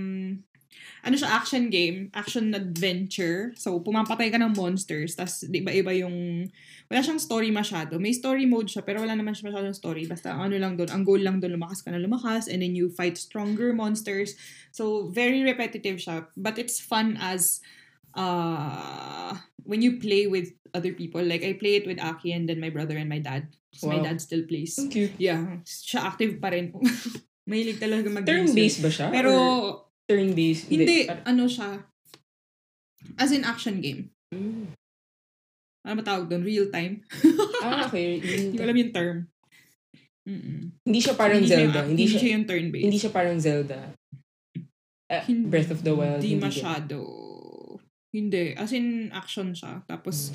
ano siya, action game, action adventure. So, pumapatay ka ng monsters, tas di ba iba yung, wala siyang story masyado. May story mode siya, pero wala naman siya masyadong story. Basta ano lang doon, ang goal lang doon, lumakas ka na lumakas, and then you fight stronger monsters. So, very repetitive siya. But it's fun as, uh, when you play with other people. Like, I play it with Aki and then my brother and my dad. So, my Wow. dad still plays. Cute. Yeah, siya active pa rin. Mahilig talaga mag Turn-based ba siya? Pero, turn-based? hindi, Par- ano siya, as in action game. Mm. Ano ba tawag doon? Real time? Ah, okay. Hindi ko alam yung term. Mm-mm. Hindi siya parang Hindi siya Zelda. yung- Hindi siya, yung turn-based. hindi siya parang Zelda. Ah, Hin- Breath of the Wild. Hindi din. masyado. Hindi. As in, action siya. Tapos,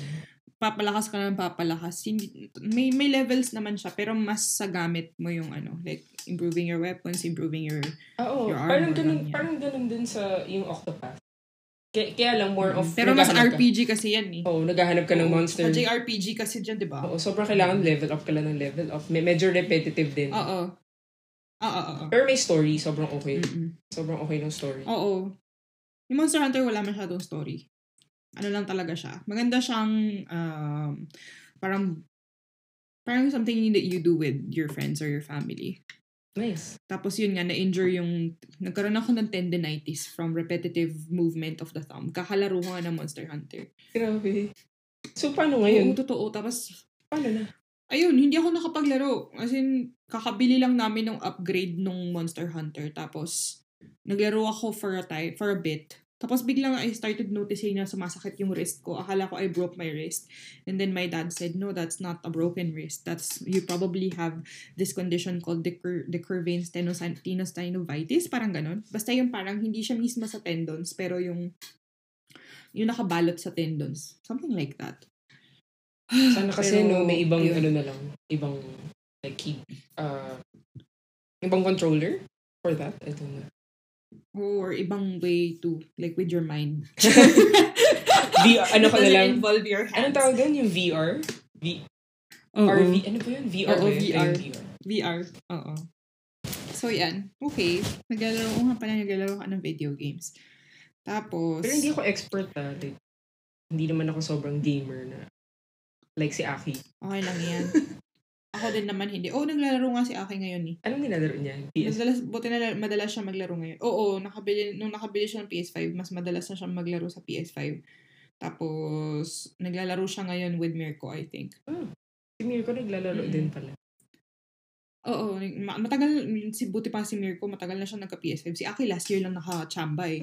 papalakas ka ng papalakas. Hindi, may, may levels naman siya, pero mas sa gamit mo yung ano, like, improving your weapons, improving your... Oo. Your Parang armor ganun, lang yan. parang ganun din sa yung Octopath. Kaya, kaya lang more of... pero mas naghahanap ka- RPG kasi yan eh. Oo, naghahanap ka ng Oo, monster. Sa JRPG kasi dyan, di ba? Oo, sobrang kailangan level up ka lang ng level up. May, medyo repetitive din. Oo. Oo, oo, oo. Pero may story, sobrang okay. Mm-mm. Sobrang okay ng story. Oo. Yung Monster Hunter wala masyadong story. Ano lang talaga siya. Maganda siyang um, parang parang something that you do with your friends or your family. Nice. Tapos yun nga, na-injure yung, nagkaroon ako ng tendinitis from repetitive movement of the thumb. Kakalaro ko nga ng Monster Hunter. Grabe. So, paano Oo, ngayon? totoo. Tapos, Paano na? ayun, hindi ako nakapaglaro. As in, kakabili lang namin ng upgrade nung Monster Hunter. Tapos, naglaro ako for a time, for a bit. Tapos biglang I started noticing na sumasakit yung wrist ko. Akala ko I broke my wrist. And then my dad said, no, that's not a broken wrist. That's, you probably have this condition called decur- decurvane stenos- tenosynovitis. Parang ganun. Basta yung parang hindi siya mismo sa tendons, pero yung yung nakabalot sa tendons. Something like that. Sana kasi Pero, no, may ibang ayun. ano na lang. Ibang like key, uh, ibang controller for that. I don't know. Or ibang way to, like with your mind. VR, ano ka na lang? involve your hands. Anong tawag doon? Yung VR? V, Oo. RV? Ano ba yun? VR Oo, ba yun? VR. VR. VR. Oo. So, yan. Okay. Naglalaro ko nga pala, naglalaro ka ng video games. Tapos, Pero hindi ako expert ah. Like, hindi naman ako sobrang gamer na like si Aki. okay lang yan. Ako din naman hindi. Oh, naglalaro nga si Aki ngayon eh. Anong nilalaro niya? PS? Madalas, buti na madalas siya maglaro ngayon. Oo, nakabili, nung nakabili siya ng PS5, mas madalas na siya maglaro sa PS5. Tapos, naglalaro siya ngayon with Mirko, I think. Si Mirko naglalaro Mm-mm. din pala. Oo, ma- matagal, si buti pa si Mirko, matagal na siya nagka-PS5. Si Aki last year lang nakachamba eh,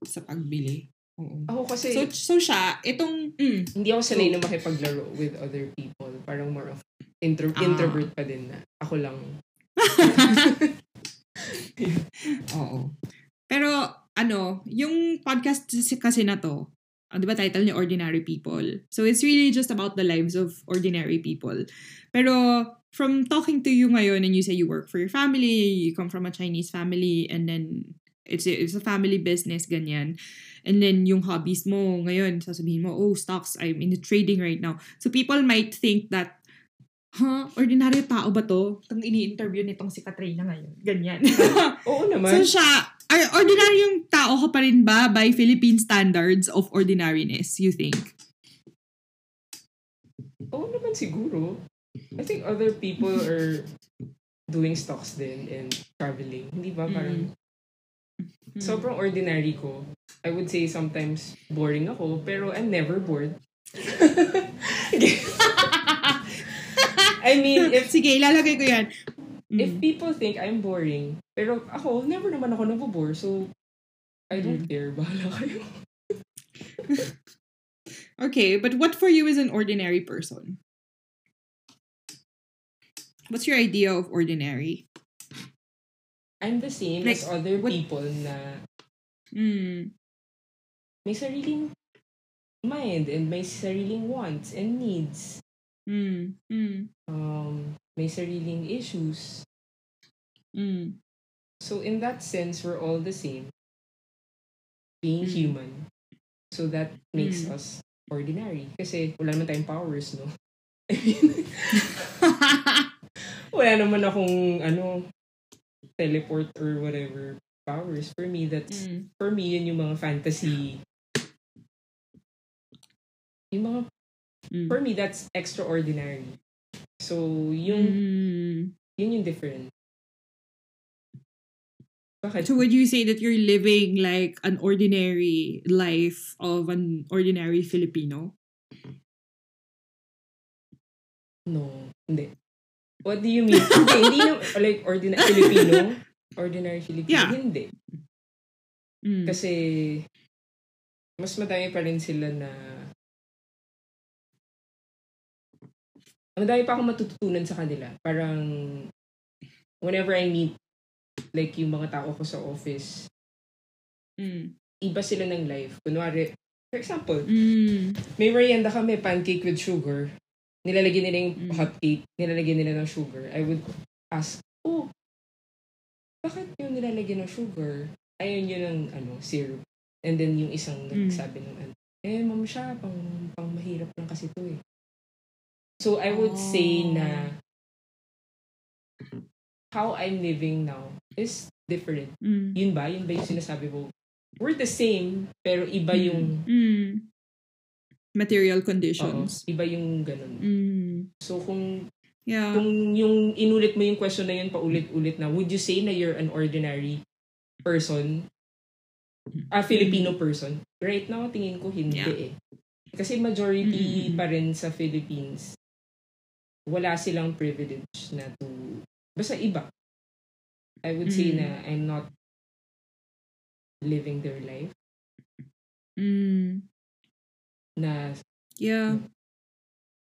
sa pagbili. Oo. Ako kasi, So, so siya, itong, mm, hindi ako sanay so- na makipaglaro with other people. Parang more of intro, Ah. introvert pa din na. Ako lang. oo. Pero, ano, yung podcast kasi- na to, ah, di ba title niya Ordinary People? So, it's really just about the lives of ordinary people. Pero, from talking to you ngayon and you say you work for your family, you come from a Chinese family, and then it's a, it's a family business, ganyan. And then yung hobbies mo ngayon, sasabihin mo, oh, stocks, I'm in the trading right now. So people might think that, huh, ordinaryo tao ba to? Itong ini-interview nitong si Katrina ngayon. Ganyan. Oo so naman. siya, ar- ordinaryong tao ka pa rin ba by Philippine standards of ordinariness, you think? Oo naman siguro. I think other people are doing stocks din and traveling. Hindi ba? Parang Mm. sobrang ordinary ko. I would say sometimes boring ako, pero I'm never bored. I mean, if Sige, ilalagay ko yan. if Mm. people think I'm boring, pero ako, never naman ako nabobore. So, I don't Mm. care. Bahala kayo. Okay, but what for you is an ordinary person? What's your idea of ordinary? I'm the same Like, as other what- people na Mm. may sariling mind and may sariling wants and needs. Mm. Mm. Um, may sariling issues. Mm. So in that sense, we're all the same. Being Mm. human. So that makes Mm. us ordinary. Kasi wala naman tayong powers, no? I mean, wala naman akong, ano, teleport or whatever powers. For me, that's, mm. for me, yun yung mga fantasy. Yung mga, Mm. for me, that's extraordinary. So, yung, Mm. yun yung difference. Bakit? So would you say that you're living like an ordinary life of an ordinary Filipino? No, hindi. What do you mean? hindi, hindi na, like, ordinary Filipino? Ordinary Filipino? Yeah. Hindi. Mm. Kasi, mas madami pa rin sila na, madami pa akong matututunan sa kanila. Parang, whenever I meet, like, yung mga tao ko sa office, Mm. iba sila ng life. Kunwari, for example, Mm. may merienda kami, pancake with sugar. Nilalagyan nila yung Mm. hot cake, nilalagyan nila ng sugar. I would ask, oh, bakit yung nilalagyan ng sugar? Ayun yun ng ano, syrup. And then yung isang Mm. nagsabi ng ano, eh, ma'am siya, pang, pang mahirap lang kasi to eh. So, I would say Oh. na how I'm living now is different. Mm. Yun ba? Yun ba yung sinasabi ko? We're the same, pero iba yung Mm. material Oo, conditions. iba yung ganun. Mm. So kung Yeah. kung yung inulit mo yung question na yun paulit-ulit na, would you say na you're an ordinary person? A Filipino person? Right now, tingin ko hindi Yeah. eh. Kasi majority Mm-mm. pa rin sa Philippines, wala silang privilege na to, basta iba. I would say Mm. na I'm not living their life Mm. na Yeah.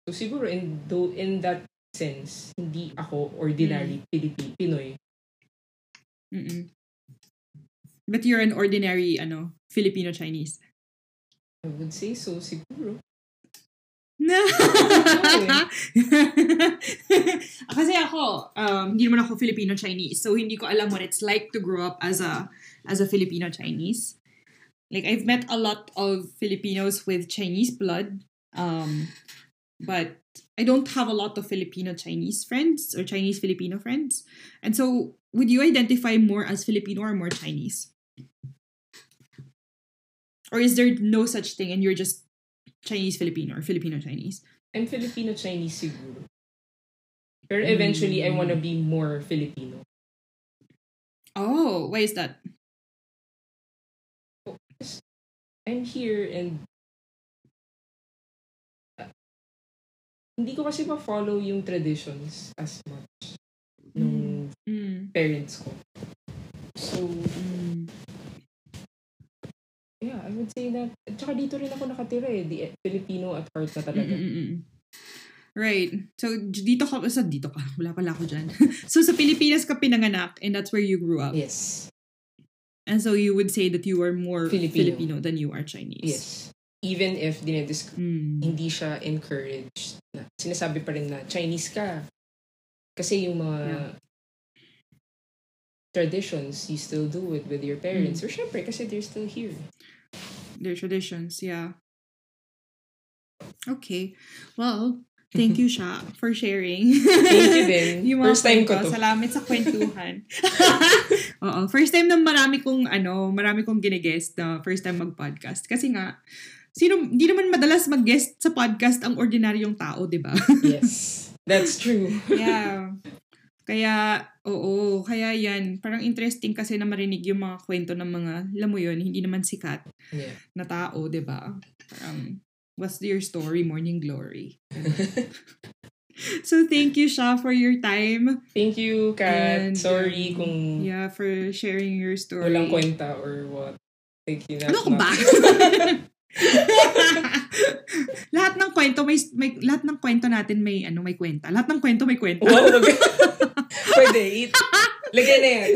so siguro in though in that sense hindi ako ordinary Mm. Pilipi Pinoy Mm-mm. But you're an ordinary, ano, Filipino Chinese. I would say so siguro. Kasi ako, um, hindi naman ako Filipino Chinese. So hindi ko alam what it's like to grow up as a as a Filipino Chinese. Like I've met a lot of Filipinos with Chinese blood. Um, but I don't have a lot of Filipino Chinese friends or Chinese Filipino friends. And so would you identify more as Filipino or more Chinese? Or is there no such thing and you're just Chinese Filipino or Filipino Chinese? I'm Filipino Chinese siguro pero eventually I Mm. wanna be more Filipino Oh, why is that? I'm here and uh, hindi ko kasi ma-follow yung traditions as much nung Mm. parents ko so Mm. Yeah I would say that at saka dito rin ako nakatira eh di Filipino at heart na talaga Mm-mm-mm. Right. So, dito ka, sa dito ka, wala pala ako dyan. so, sa Pilipinas ka pinanganak and that's where you grew up. yes And so, you would say that you are more Filipino. Filipino, than you are Chinese. yes even if dinedis Mm. hindi siya encouraged na sinasabi pa rin na Chinese ka kasi yung mga Yeah. Traditions you still do it with your parents Mm. or syempre kasi they're still here Their traditions, yeah. Okay. Well, thank you, Sha, for sharing. Thank you din. Yung mga First time ko to. Salamat sa kwentuhan. Oo. First time na marami kong, ano, marami kong ginigest na first time mag-podcast. Kasi nga, sino, hindi naman madalas mag-guest sa podcast ang ordinaryong tao, di ba? yes that's true yeah. Kaya, oo, kaya yan. Parang interesting kasi na marinig yung mga kwento ng mga, alam mo yun, hindi naman sikat yeah na tao, di ba? Parang, what's your story, Morning Glory? So thank you, Sha, for your time. Thank you, Kat. And, Sorry um, kung Yeah, for sharing your story. walang kwenta or what. Thank you. Ano ka ba? lahat ng kwento may, may lahat ng kwento natin may ano may kwenta. Lahat ng kwento may kwenta. wow, Pwede. Eat. Lagyan na yan.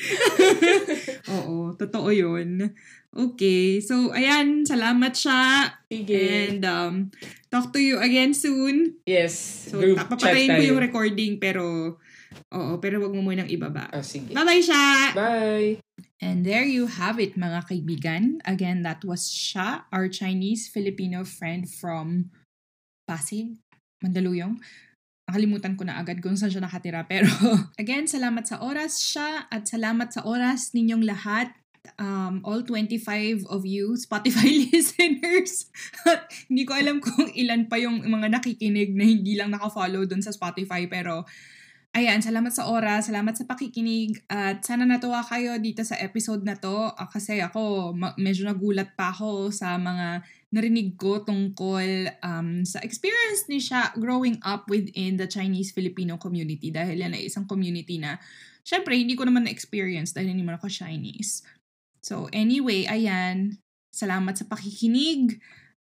Oo, totoo 'yun. Okay. So ayan, salamat siya Sige. and um talk to you again soon. yes. So group papatayin ko yung recording pero oo, pero wag mo munang ibaba. Oh, sige. Bye-bye siya. Bye. And there you have it, mga kaibigan. Again, that was Sha, our Chinese-Filipino friend from Pasig, Mandaluyong. Nakalimutan ko na agad kung saan siya nakatira. Pero, again, salamat sa oras siya at salamat sa oras ninyong lahat. Um, all 25 of you Spotify listeners. Hindi ko alam kung ilan pa yung mga nakikinig na hindi lang nakafollow dun sa Spotify. Pero, Ayan, salamat sa oras, salamat sa pakikinig at sana natuwa kayo dito sa episode na to Ah, kasi ako ma- medyo nagulat pa ako sa mga narinig ko tungkol um, sa experience ni siya growing up within the Chinese-Filipino community dahil yan ay isang community na syempre hindi ko naman na-experience dahil hindi man ako Chinese. So anyway, ayan, salamat sa pakikinig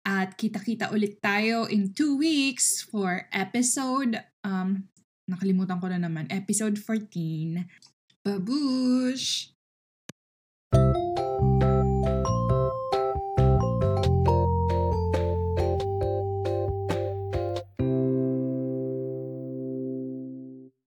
at kita-kita ulit tayo in two weeks for episode um, nakalimutan ko na naman, episode 14. Babush!